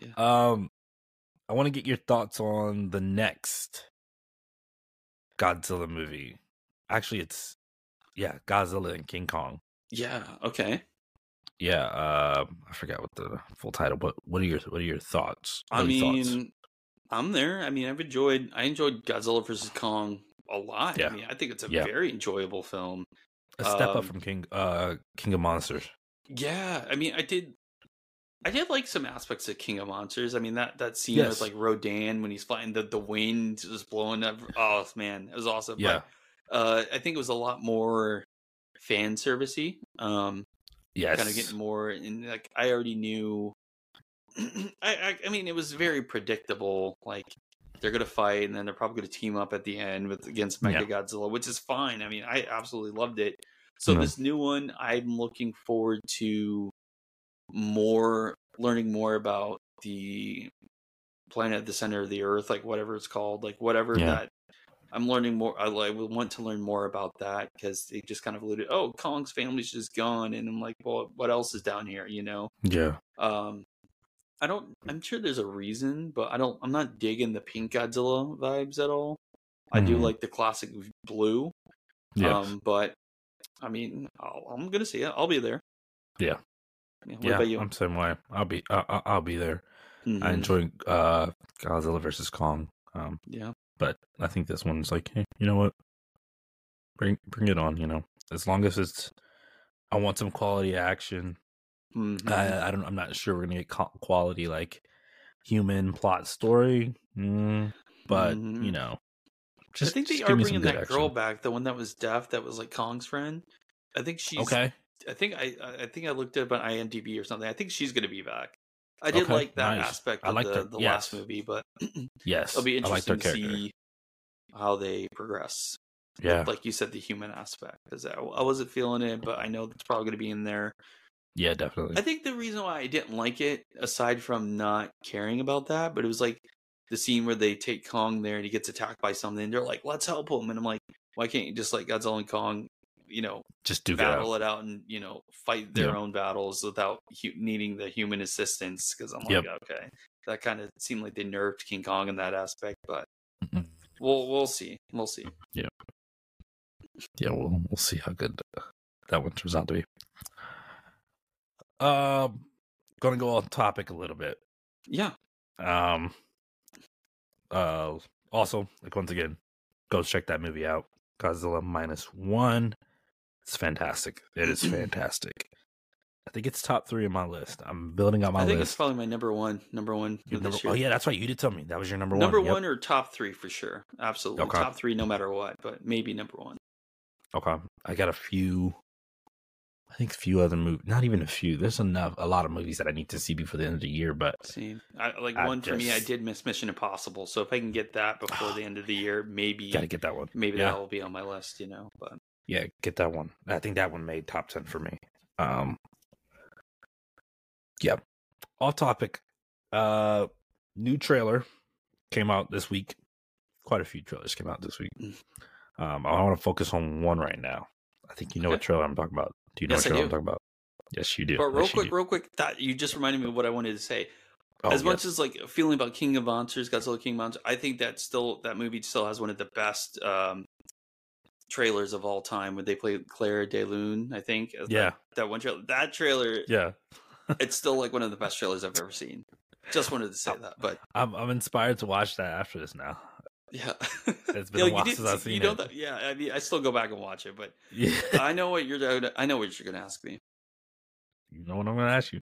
Yeah. Um, I want to get your thoughts on the next Godzilla movie. Actually, it's yeah, Godzilla and King Kong. Yeah. Okay. Yeah, uh, I forgot what the full title. But what are your what are your thoughts? I mean, thoughts? I'm there. I mean, I've enjoyed. I enjoyed Godzilla versus Kong a lot. Yeah. I mean, I think it's a Yeah. very enjoyable film. A step um, up from King uh King of Monsters. Yeah, I mean, I did. I did like some aspects of King of Monsters. I mean that that scene Yes. with like Rodan when he's flying the the wind just blowing up. Oh man, it was awesome. But, Yeah. uh, I think it was a lot more fan servicey. Um, Yes. kind of getting more and like I already knew. I, I I mean it was very predictable. Like they're gonna fight and then they're probably gonna team up at the end with against Yeah. Godzilla, which is fine. I mean I absolutely loved it. So Mhm. this new one, I'm looking forward to more learning more about the planet at the center of the earth, like whatever it's called, like whatever Yeah. that. I'm learning more. I would want to learn more about that because they just kind of alluded, oh, Kong's family's just gone, and I'm like, well, what else is down here? You know, Yeah. um, I don't. I'm sure there's a reason, but I don't. I'm not digging the pink Godzilla vibes at all. I do Mhm. like the classic blue, Yeah. um, but I mean, I'll, I'm gonna see it. I'll be there. Yeah. Yeah. What yeah, about you? I'm same way. I'll be I, I- I'll be there. I Mhm. enjoy uh Godzilla versus Kong. Um, Yeah. but I think this one's like, hey, you know what? Bring bring it on. You know, as long as it's, I want some quality action. Mhm. I I don't. I'm not sure we're gonna get quality like human plot story. Mm, but you Mhm. know, I just think they are give me some bringing that girl back, the one that was deaf, that was like Kong's friend. I think she's. Okay. I think I. I think I looked up on IMDb or something. I think she's going to be back. I did Okay, like that nice. aspect I of liked the, the last movie, but Yes. it'll be I like interesting to see how they progress. Yeah. like you said, the human aspect because I, I wasn't feeling it, but I know it's probably going to be in there. Yeah. Definitely. I think the reason why I didn't like it, aside from not caring about that, but it was like the scene where they take Kong there and he gets attacked by something. They're like, "Let's help him," and I'm like, "Why can't you just like Godzilla and Kong, you know, just duke it out. battle it out and you know fight their Yep. own battles without hu- needing the human assistance?" Because I'm like, Yep. okay, that kind of seemed like they nerfed King Kong in that aspect, but Mhm. we'll we'll see, we'll see. Yeah, yeah, we'll we'll see how good that one turns out to be. Um, gonna go off topic a little bit. Yeah, Um, uh, also, like once again, go check that movie out. Godzilla minus one. It's fantastic. It is fantastic. I think it's top three on my list. I'm building out my list. I think it's probably my number one, number one number- oh yeah, that's right. You did tell me that was your number, number one. Number one or top three for sure. Absolutely, Okay. top three, no matter what. But maybe number one. Okay, I got a few. I think a few other movies. Not even a few. There's enough. A lot of movies that I need to see before the end of the year. But See, I, like I one for me, I did miss Mission Impossible. So if I can get that before the end of the year, maybe gotta get that one. maybe yeah. that will be on my list. You know, but Yeah, get that one. I think that one made top ten for me. Um Yep. Off topic. Uh new trailer came out this week. Quite a few trailers came out this week. Mm. Um I want to focus on one right now. I think you know what trailer I'm talking about. Do you know Yes, what I I'm talking about? Yes, you do. but real Yes, quick, real quick, that you just reminded me of what I wanted to say. Oh, as much yes. as like feeling about King of Monsters, Godzilla King of Monsters, I think that still that movie still has one of the best um, trailers of all time when they play Clair de Lune. I think Yeah. that, that one trailer. That trailer, Yeah. it's still like one of the best trailers I've ever seen. Just wanted to say that, but I'm I'm inspired to watch that after this now. Yeah, It's been Yeah, a you while did- since I've you seen know it. that- yeah, I mean, I still go back and watch it, but Yeah. I know what you're. gonna- I know what you're gonna ask me. you know what I'm gonna ask you.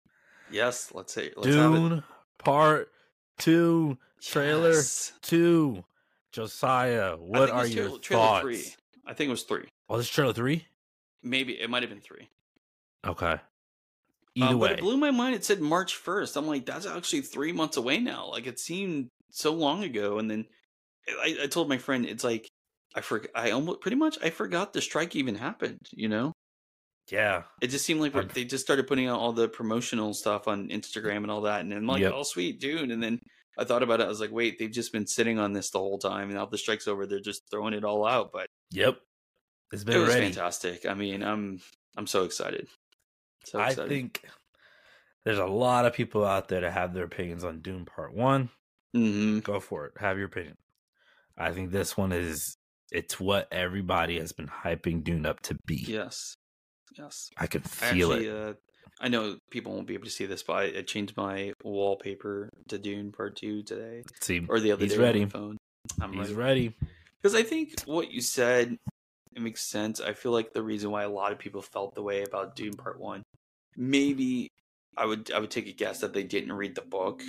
Yes, let's say let's have it. Dune Part Two trailer Yes. two. Josiah, what are your trailer, trailer thoughts? Three. I think it was three. Oh, this trailer three. Maybe it might have been three. Okay. Either Um, way, But it blew my mind. It said March 1st. I'm like, that's actually three months away now. Like, it seemed so long ago. And then I, I told my friend, it's like, I forgot, I almost pretty much, I forgot the strike even happened, you know? yeah, It just seemed like I'm- they just started putting out all the promotional stuff on Instagram and all that. And then, like, Yep. oh, sweet, June. And then I thought about it. I was like, wait, they've just been sitting on this the whole time. And now the strike's over. They're just throwing it all out. But yep. It's it been was ready. fantastic. I mean, I'm, I'm so excited. So I think there's a lot of people out there to have their opinions on Dune Part One. hmm Go for it. Have your opinion. I think this one is it's what everybody has been hyping Dune up to be. Yes. Yes. I can I feel actually, it. Uh, I know people won't be able to see this, but I, I changed my wallpaper to Dune Part Two today, See, or the other he's day ready. phone. I'm He's ready ready. because I think what you said it makes sense. I feel like the reason why a lot of people felt the way about Dune Part One, maybe I would I would take a guess that they didn't read the book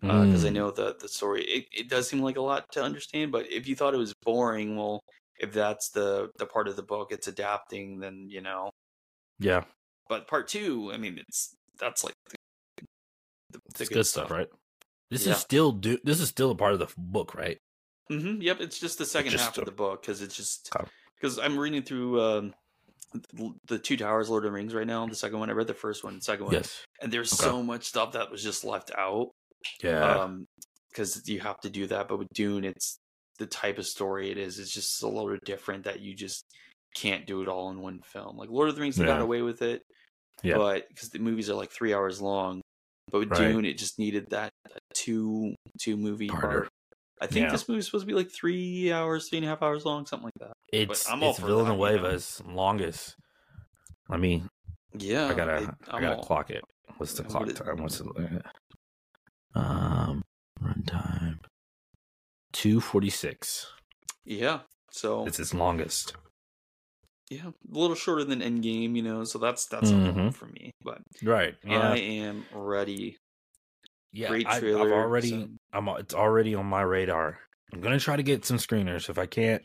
because I Mm. know the the story. It, it does seem like a lot to understand, but if you thought it was boring, well, if that's the the part of the book it's adapting, then you know. Yeah, But part two, I mean, it's that's like the, the, the it's good stuff, right? This Yeah. is still do. This is still a part of the book, right? hmm Yep, it's just the second just half of the book because it's just because I'm reading through um, the- the Two Towers, Lord of the Rings right now. The second one, I read the first one, the second one, Yes. and there's Okay. so much stuff that was just left out. Yeah. Um, because you have to do that, but with Dune, it's the type of story it is. It's just a little bit different that you just can't do it all in one film. Like Lord of the Rings, they got away with it, Yeah. but because the movies are like three hours long. But with Right. Dune, it just needed that, two two movie part I think Yeah. this movie's supposed to be like three hours, three and a half hours long, something like that. It's I'm all it's for that? Villeneuve's longest. Let me. Yeah, I gotta. I, I'm gotta all- clock it. What's the clock is- time? What's the um runtime? Two forty six. Yeah, so It's its longest. yeah, a little shorter than Endgame, you know. So that's that's a Mhm. lot for me, but Right. Yeah. I am ready. yeah. great I, have trailer, already. so- I'm. It's already on my radar. I'm gonna try to get some screeners. If I can't,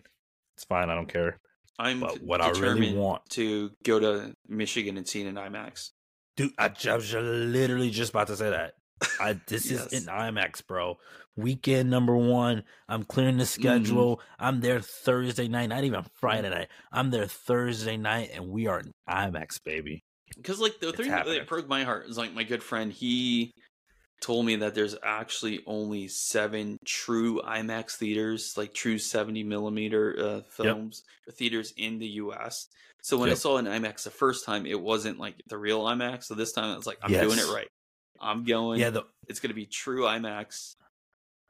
it's fine. I don't care. I'm But what I really want, to go to Michigan and see it in IMAX. dude, I, I was literally just about to say that. I this Yes. is in IMAX, bro. Weekend number one. I'm clearing the Mm-hmm. schedule. I'm there Thursday night, not even Friday night. I'm there Thursday night, and we are in IMAX, baby. Because like the It's thing happening. that broke my heart is like my good friend he told me that there's actually only seven true IMAX theaters, like true 70 millimeter uh, films or theaters in the U.S. So when I saw an IMAX the first time, it wasn't like the real IMAX. So this time I was like, I'm doing it right. I'm going. Yeah, the it's gonna be true IMAX.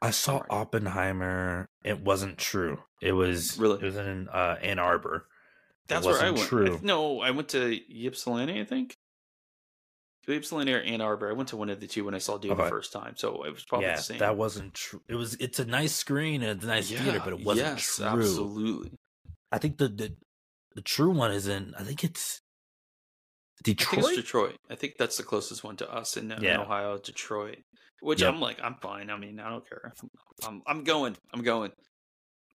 I saw Sorry. Oppenheimer. It wasn't true. It was Really? It was in uh, Ann Arbor. That's where I went. true. I- no, I went to Ypsilanti, I think. Ypsilanti or Ann Arbor. I went to one of the two when I saw Dune Okay. the first time, so it was probably yeah, the same. that wasn't true. It was. It's a nice screen and it's a nice theater, but it wasn't yes, true. Absolutely. I think the, the the true one is in. I think it's Detroit. it's Detroit. I think that's the closest one to us in, uh, in Ohio, Detroit. Which Yep. I'm like, I'm fine. I mean, I don't care. I'm, I'm going. I'm going.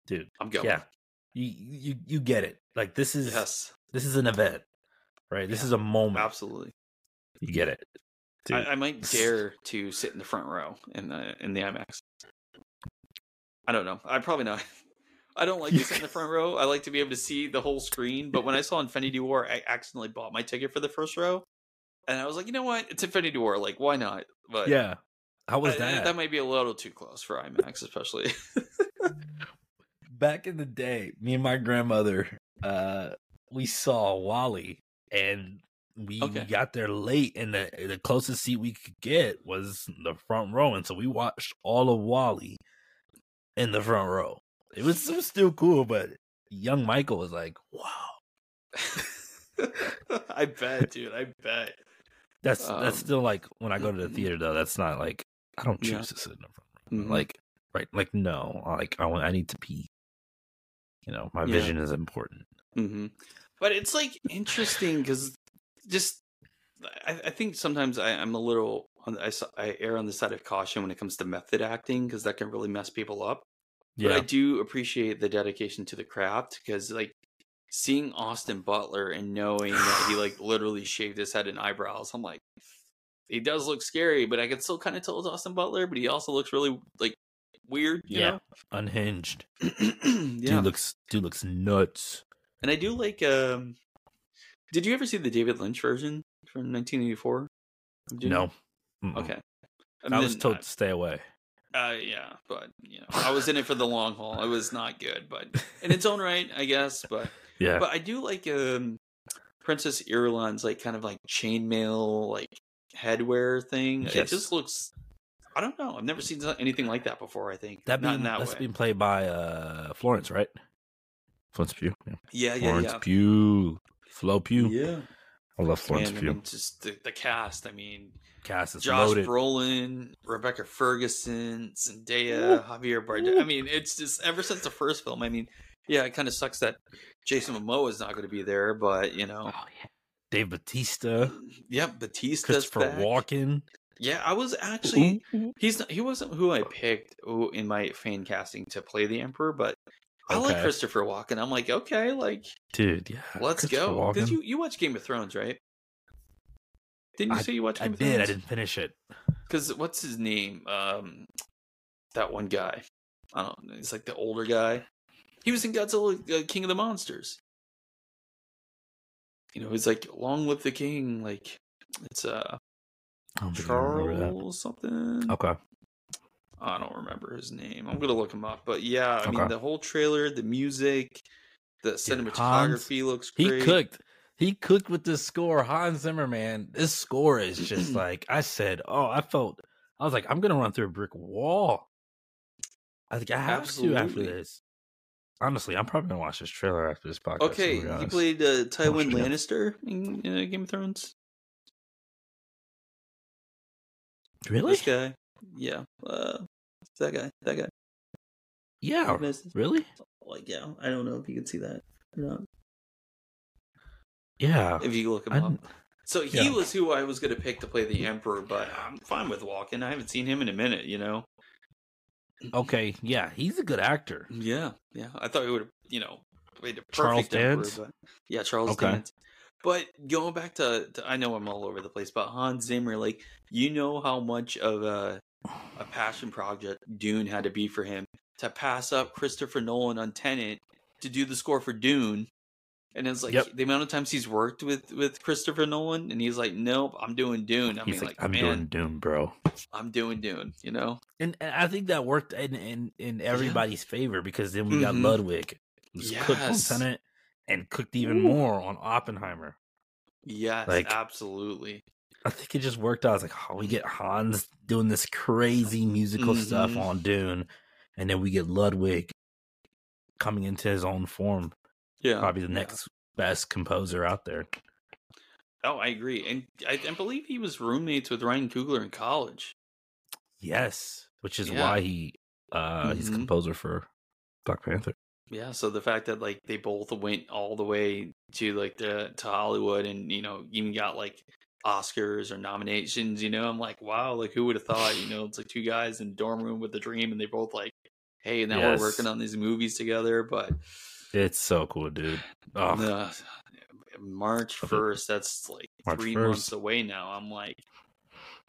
Dude, I'm going. yeah, you you you get it. Like this is Yes. this is an event, right? This Yeah, is a moment. Absolutely. You get it. Dude. I, I might dare to sit in the front row in the in the IMAX. I don't know. I probably not. I don't like to sit in the front row. I like to be able to see the whole screen. But when I saw Infinity War, I accidentally bought my ticket for the first row, and I was like, you know what? It's Infinity War. Like, why not? But yeah. How was I- that? that might be a little too close for IMAX, especially. Back in the day, me and my grandmother, uh, we saw WALL-E, and we, Okay. got there late, and the the closest seat we could get was the front row, and so we watched all of WALL-E in the front row. It was, it was still cool, but young Michael was like, "Wow, I bet, dude. I bet. that's Um, that's still like when I go to the theater though. That's not like I don't choose Yeah. to sit in the front row. Mhm. Like right, like no, like I want I need to pee. You know, my Yeah. vision is important. hmm But it's like interesting because just I, I think sometimes I, I'm a little on- I err on the side of caution when it comes to method acting because that can really mess people up. But I do appreciate the dedication to the craft because like seeing Austin Butler and knowing that he like literally shaved his head and eyebrows, I'm like, he does look scary, but I can still kind of tell it's Austin Butler, but he also looks really like weird, you Yeah. unhinged. yeah. Dude looks dude looks nuts. And I do like. um Did you ever see the David Lynch version from 1984? No. Mm-mm. Okay. I was told to stay away. Uh, yeah, but you know, I was in it for the long haul. It was not good, but in its own right, I guess. But Yeah. but I do like um Princess Irulan's like kind of like chainmail like headwear thing. It just looks. I don't know. I've never seen anything like that before. I think that not being in that that's way. being played by uh Florence, right? Florence Pugh. Yeah. Yeah, yeah, Florence yeah. Pugh. Flo Pugh. Yeah, I love Florence Man, I Pugh. mean, just the, the cast. I mean, Cast is Josh loaded. Brolin, Rebecca Ferguson, Zendaya, Javier Bardem. I mean, it's just ever since the first film. I mean, yeah, it kind of sucks that Jason Momoa is not going to be there, but you know, Oh yeah. Dave Batista, yep, Batista's Christopher back. Walken. Yeah, I was actually mm-hmm. he's not, he wasn't who I picked in my fan casting to play the Emperor, but I like Christopher Walken. I'm like, okay, like Dude, yeah. let's go. Because you you watch Game of Thrones, right? Didn't you say you watched I Game of did. I didn't finish it. Because what's his name? Um, that one guy. I don't know. He's like the older guy. He was in Godzilla, uh, King of the Monsters. You know, he's like, "Long live the king!" Like, it's uh I don't think I remember that. Charles something. Okay. I don't remember his name. I'm gonna look him up. But yeah, I mean, the whole trailer, the music, the Hans, cinematography looks great. He cooked. He cooked with this score. Hans Zimmer, man. This score is just like I said. Oh, I felt. I was like, I'm gonna run through a brick wall. I think I have to after this. Honestly, I'm probably gonna watch this trailer after this podcast. Okay, he played uh, Tywin. Lannister in uh, Game of Thrones. really? This guy, yeah, uh, that guy, that guy. Yeah, Recognize really? Like, yeah, I don't know if you can see that. or not. Yeah. If you look him I up. So he Yeah. was who I was going to pick to play the Emperor, but I'm fine with Walken. I haven't seen him in a minute, you know. Okay, yeah, he's a good actor. Yeah, yeah. I thought he would have, you know, played a perfect Charles Emperor, Dance? but yeah, Charles Okay. Dance. But going back to, to, I know I'm all over the place, but Hans Zimmer, like, you know how much of a a passion project Dune had to be for him to pass up Christopher Nolan on Tenet to do the score for Dune. And it's like Yep. the amount of times he's worked with with Christopher Nolan, and he's like, "Nope, I'm doing Dune." I he's mean, like, like, I'm man, doing Doom, bro. I'm doing Dune. You know? And, and I think that worked in in, in everybody's favor because then we got Mhm. Ludwig, who's cooked on Yes. Tenet and cooked even Ooh. more on Oppenheimer. Yes, Like- absolutely. I think it just worked out. It's like, oh, we get Hans doing this crazy musical stuff Mhm. on Dune, and then we get Ludwig coming into his own form. Yeah, Probably the yeah. next best composer out there. Oh, I agree, and I, I believe he was roommates with Ryan Coogler in college. Yes, which is Yeah. why he uh he's Mhm. composer for Black Panther. Yeah, so the fact that like they both went all the way to like the to Hollywood and you know even got like Oscars or nominations, you know, I'm like, wow, like who would have thought, you know, it's like two guys in dorm room with a dream and they both like, hey, now Yes. we're working on these movies together, but It's so cool, dude. Oh, March first, that's like March three 1st. months away now. I'm like,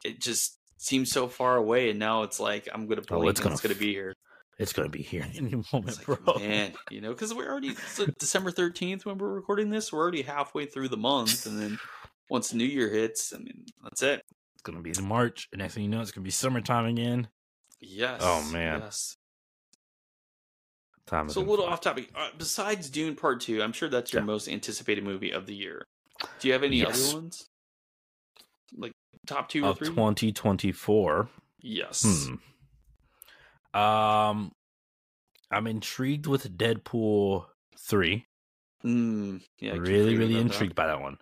it just seems so far away, and now it's like I'm gonna Oh, it's gonna it's gonna f- be here. it's gonna be here any moment, like, bro. man, you know, because we're already December thirteenth when we're recording this. We're already halfway through the month, and then once New Year hits, I mean, that's it. It's gonna be in March, and next thing you know, it's gonna be summertime again. Yes. Oh, man. Yes. Time So a little fly. off topic. Uh, besides Dune Part Two, I'm sure that's your Yeah. most anticipated movie of the year. Do you have any Yes. other ones? Like top two or of three? 2024. Yes. Hmm. Um, I'm intrigued with Deadpool three. Mm, yeah. Really, really about that. intrigued by that one.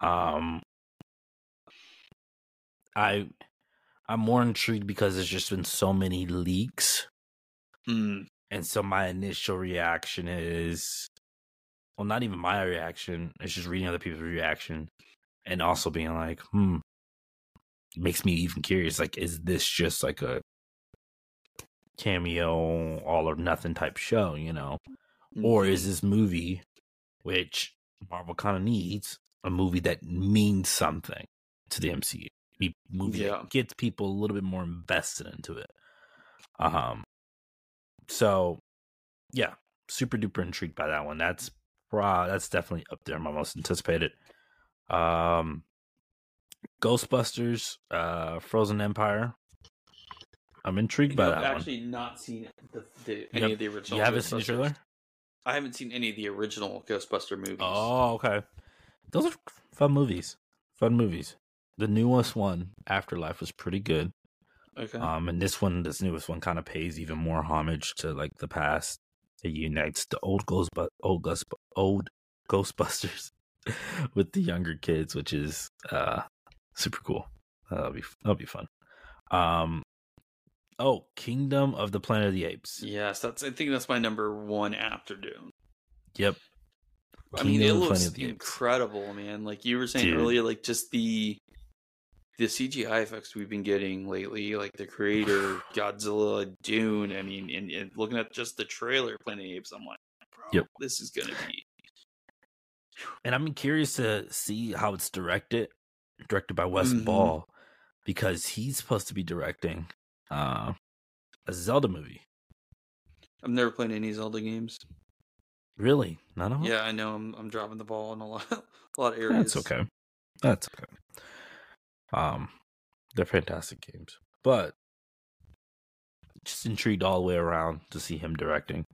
Um, I, I'm more intrigued because there's just been so many leaks, Mm, and so my initial reaction is, well, not even my reaction. It's just reading other people's reaction, and also being like, hmm, makes me even curious. Like, is this just like a cameo, all or nothing type show? You know, or mhm. is this movie, which Marvel kind of needs, a movie that means something to the MCU, a movie Yeah. that gets people a little bit more invested into it. Um, so yeah, super duper intrigued by that one. That's pro- that's definitely up there, my most anticipated. Um, Ghostbusters, uh, Frozen Empire. I'm intrigued by that. I've that one. actually not seen the, the, any have- of the original. You haven't seen the trailer? I haven't seen any of the original Ghostbuster movies. Oh, okay. Those are fun movies. Fun movies. The newest one, Afterlife, was pretty good. okay. Um, and this one, this newest one, kind of pays even more homage to like the past. It unites the old Ghost, but old Ghost, old Ghostbusters with the younger kids, which is uh super cool. That'll be that'll be fun. Um, oh, Kingdom of the Planet of the Apes. yes, that's. I think that's my number one after Dune. Yep. I mean, it Kingdom of the looks incredible, man. Like you were saying Dude. earlier, like just the the CGI effects we've been getting lately, like the creator, Godzilla, Dune. I mean, and, and looking at just the trailer, Planet Apes, I'm like, bro, Yep. this is gonna be. and I'm curious to see how it's directed, directed by Wes Mhm. Ball, because he's supposed to be directing uh, a Zelda movie. I've never played any Zelda games. Really, none of them. Yeah, I know. I'm I'm dropping the ball in a lot, a lot of areas. that's okay. That's okay. Um, they're fantastic games, but just intrigued all the way around to see him directing.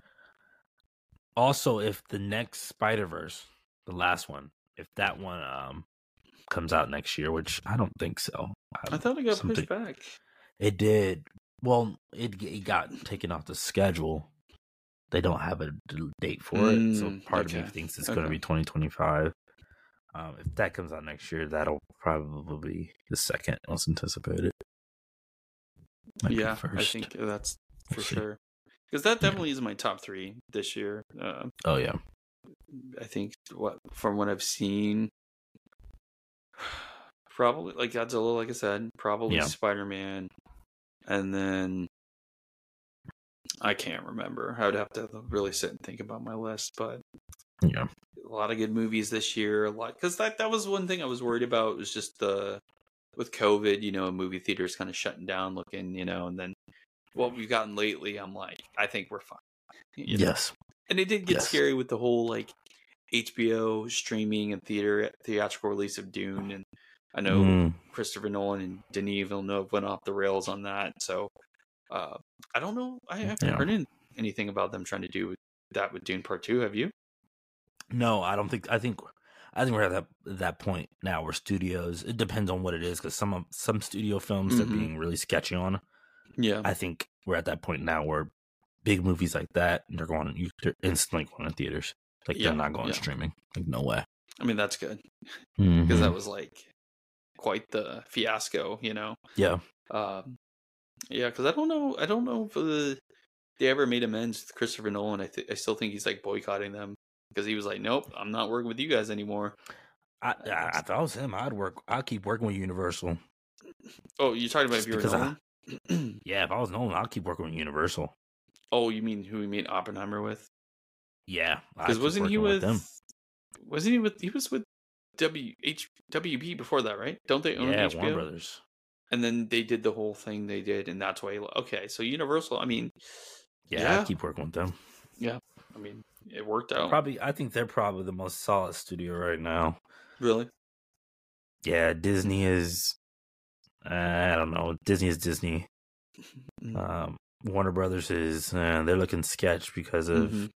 Also, if the next Spider Verse, the last one, if that one um comes out next year, which I don't think so. I thought it got Something- pushed back. It did, Well, it it got taken off the schedule. They don't have a date for it, so Mm, part of me thinks it's going to be 2025. Um, if that comes out next year, that'll probably be the second most anticipated. Might yeah, I think that's for sure. Because that Yeah. definitely is my top three this year. Uh, Oh yeah, I think what from what I've seen, probably like Godzilla, like I said, probably Yeah. Spider Man, and then I can't remember. I would have to really sit and think about my list, but yeah, a lot of good movies this year. A lot because that that was one thing I was worried about was just the with COVID, you know, movie theaters kind of shutting down, looking, you know, and then what we've gotten lately, I'm like, I think we're fine. you know? yes, and it did get Yes. scary with the whole like HBO streaming and theater theatrical release of Dune, and I know Mm, Christopher Nolan and Denis Villeneuve went off the rails on that. So uh, I don't know. I haven't Yeah. heard any- anything about them trying to do that with Dune Part Two. Have you? no, I don't think. I think. I think we're at that that point now where studios. It depends on what it is because some of- some studio films they're Mhm. being really sketchy on. Yeah. I think we're at that point now where big movies like that they're going. They're instantly going to theaters. Like Yeah, they're not going yeah. streaming. Like no way. I mean, that's good Because because that was like quite the fiasco, you know. yeah, Um, yeah, because I don't know. I don't know if uh, they ever made amends with Christopher Nolan. I th- I still think he's like boycotting them because he was like, "Nope, I'm not working with you guys anymore." I, I, if I was him, I'd work. I'd keep working with Universal. Oh, you're talking about if you were because I- Yeah, if I was Nolan, I'd keep working with Universal. oh, you mean who we made Oppenheimer with? Yeah, Because wasn't he working with? them? Wasn't he with? He was with W H WB before that, right? Don't they own Yeah, HBO? Warner Brothers. And then they did the whole thing they did, and that's why. Okay, so Universal. I mean, Yeah, Yeah. I'd keep working with them. Yeah, I mean, it worked out. Probably, I think they're probably the most solid studio right now. really. Yeah, Disney is. I don't know. Disney is Disney. Mm. Um, Warner Brothers is. Uh, they're looking sketch because of Mhm.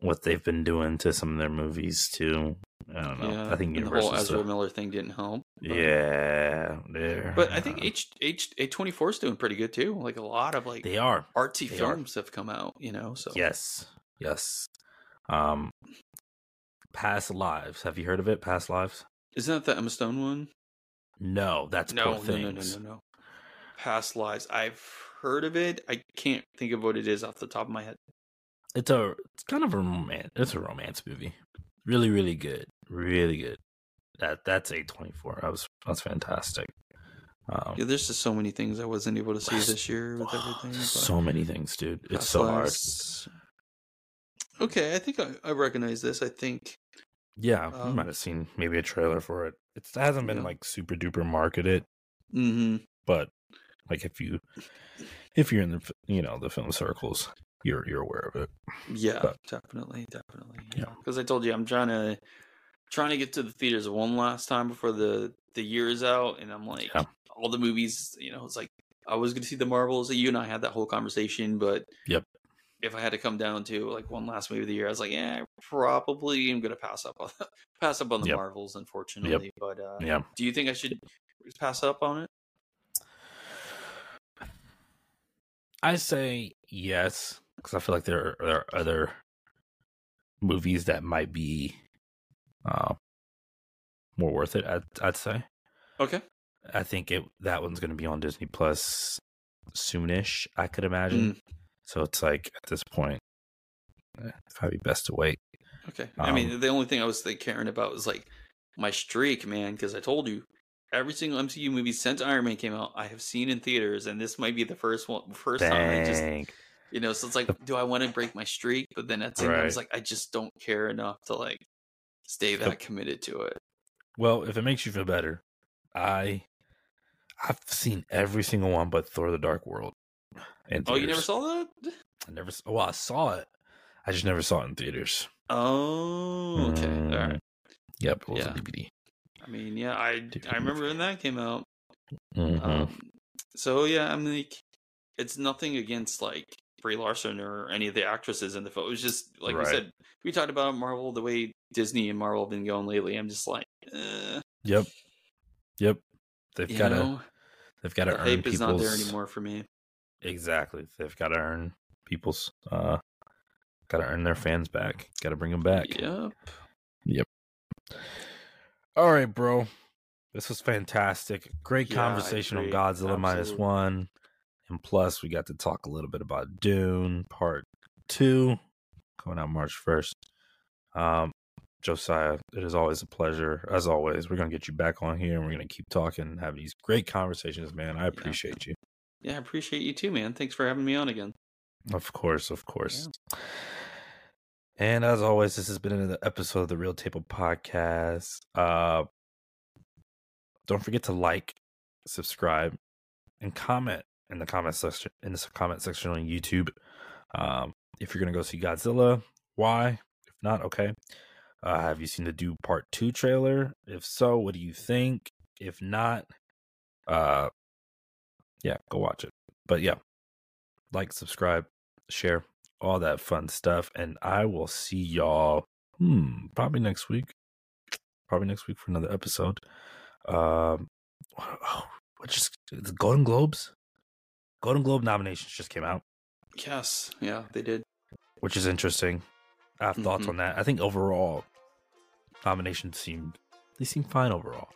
what they've been doing to some of their movies too. I don't know. Yeah, I think the whole Universal. Ezra Miller thing didn't help. but- Yeah, they're. But I think H H A twenty four is doing pretty good too. Like a lot of like they are. artsy they are. films have come out, you know. So Yes, yes. Um, Past Lives. Have you heard of it? Past Lives? isn't that the Emma Stone one? No, that's No, no, no, no, no, no. Past Lives. I've heard of it. I can't think of what it is off the top of my head. It's a. It's kind of a romance. It's a romance movie. Really, really good. Really good. That that's a twenty four. That was that's fantastic. Um, Yeah, there's just so many things I wasn't able to see this year with everything. so many things, dude. It's so hard. Okay, I think I, I recognize this. I think Yeah, you Um, might have seen maybe a trailer for it. It hasn't been Yeah. like super duper marketed, hmm but like if you if you're in the you know the film circles, you're you're aware of it. Yeah, But- definitely, definitely. Yeah. Yeah, because I told you I'm trying to trying to get to the theaters one last time before the the year is out, and I'm like Yeah. all the movies. You know, it's like I was going to see the Marvels. You and I had that whole conversation, but Yep. If I had to come down to like one last movie of the year, I was like, yeah, probably I'm going to pass up on pass up on the Yep. Marvels, unfortunately. But uh, Yeah. do you think I should pass up on it? I say yes because I feel like there are, there are other movies that might be uh, more worth it. I'd, I'd say. Okay. I think it that one's going to be on Disney Plus soonish. I could imagine. So it's like at this point, eh, probably best to wait. Okay. I mean, Um, the only thing I was like, caring about was like my streak, man, because I told you every single MCU movie since Iron Man came out, I have seen in theaters, and this might be the first one, first time I just, Dang. You know, so it's like, do I want to break my streak? But then at the same time, it's like I just don't care enough to like stay that committed to it. Well, if it makes you feel better, I I've seen every single one but Thor: The Dark World. In Oh, you never saw that? I never. Well, I saw it. I just never saw it in theaters. Oh, okay, all Mm, right. Yep, it was Yeah. a DVD. I mean, yeah, I Dude, I remember when that came out. Mhm. Um, so yeah, I'm like, it's nothing against like Brie Larson or any of the actresses in the film. It was just like we said, we talked about Marvel the way Disney and Marvel have been going lately. I'm just like, uh, Yep, yep. They've got to They've got to The earn hype is not there anymore for me. Exactly. They've got to earn people's uh got to earn their fans back. Got to bring them back. Yep. Yep. All right, bro. This was fantastic. Great Yeah, conversation on. Godzilla minus one. And plus, we got to talk a little bit about Dune Part Two, coming out March first. Um, Josiah, it is always a pleasure. As always, we're gonna get you back on here, and we're gonna keep talking and have these great conversations, man. I appreciate you. Yeah, I appreciate you too, man. Thanks for having me on again. Of course, of course. And as always, this has been another episode of the Real Table Podcast. Uh don't forget to like, subscribe, and comment in the comment section in the comment section on YouTube. Um, if you're gonna go see Godzilla, why? If not, okay. Uh, have you seen the Dune Part Two trailer? If so, what do you think? If not, uh, yeah, go watch it. But yeah, like, subscribe, share, all that fun stuff, and I will see y'all. Hmm, probably next week. Probably next week for another episode. Um, oh, what just the Golden Globes? Golden Globe nominations just came out, Yes. Yeah, they did. which is interesting. I have thoughts Mhm. on that. I think overall, nominations seemed they seem fine overall.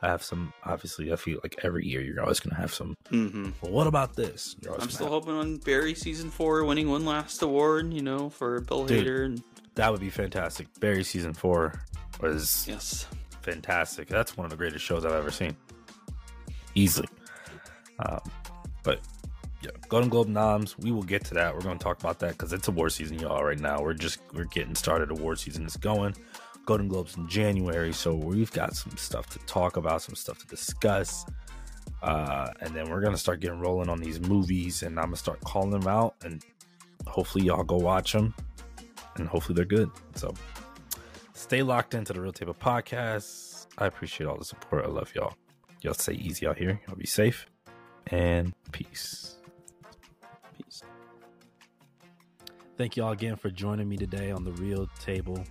I have some. Obviously, I feel like every year you're always going to have some. hmm Well, what about this? I'm still have- hoping on Barry season four winning one last award, you know, for Bill Dude. Hader. And that would be fantastic. Barry season four was yes, fantastic. That's one of the greatest shows I've ever seen, easily. Um, but yeah, Golden Globe noms. We will get to that. We're going to talk about that because it's award season, y'all. Right now, we're just we're getting started. Award season is going. Golden Globes in January, so we've got some stuff to talk about, some stuff to discuss. Uh, and then we're gonna start getting rolling on these movies, and I'm gonna start calling them out, and hopefully y'all go watch them, and hopefully they're good. So stay locked into the Real Table Podcast. I appreciate all the support. I love y'all. Y'all stay easy out here. Y'all be safe, and peace. peace. Thank you all again for joining me today on the Real Table.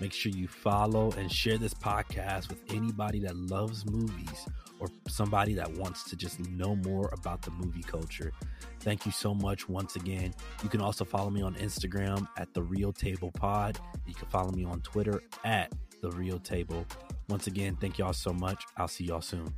Make sure you follow and share this podcast with anybody that loves movies or somebody that wants to just know more about the movie culture. Thank you so much once again. You can also follow me on Instagram at the Real Table Pod. You can follow me on Twitter at the Real Table. Once again, thank y'all so much. I'll see y'all soon.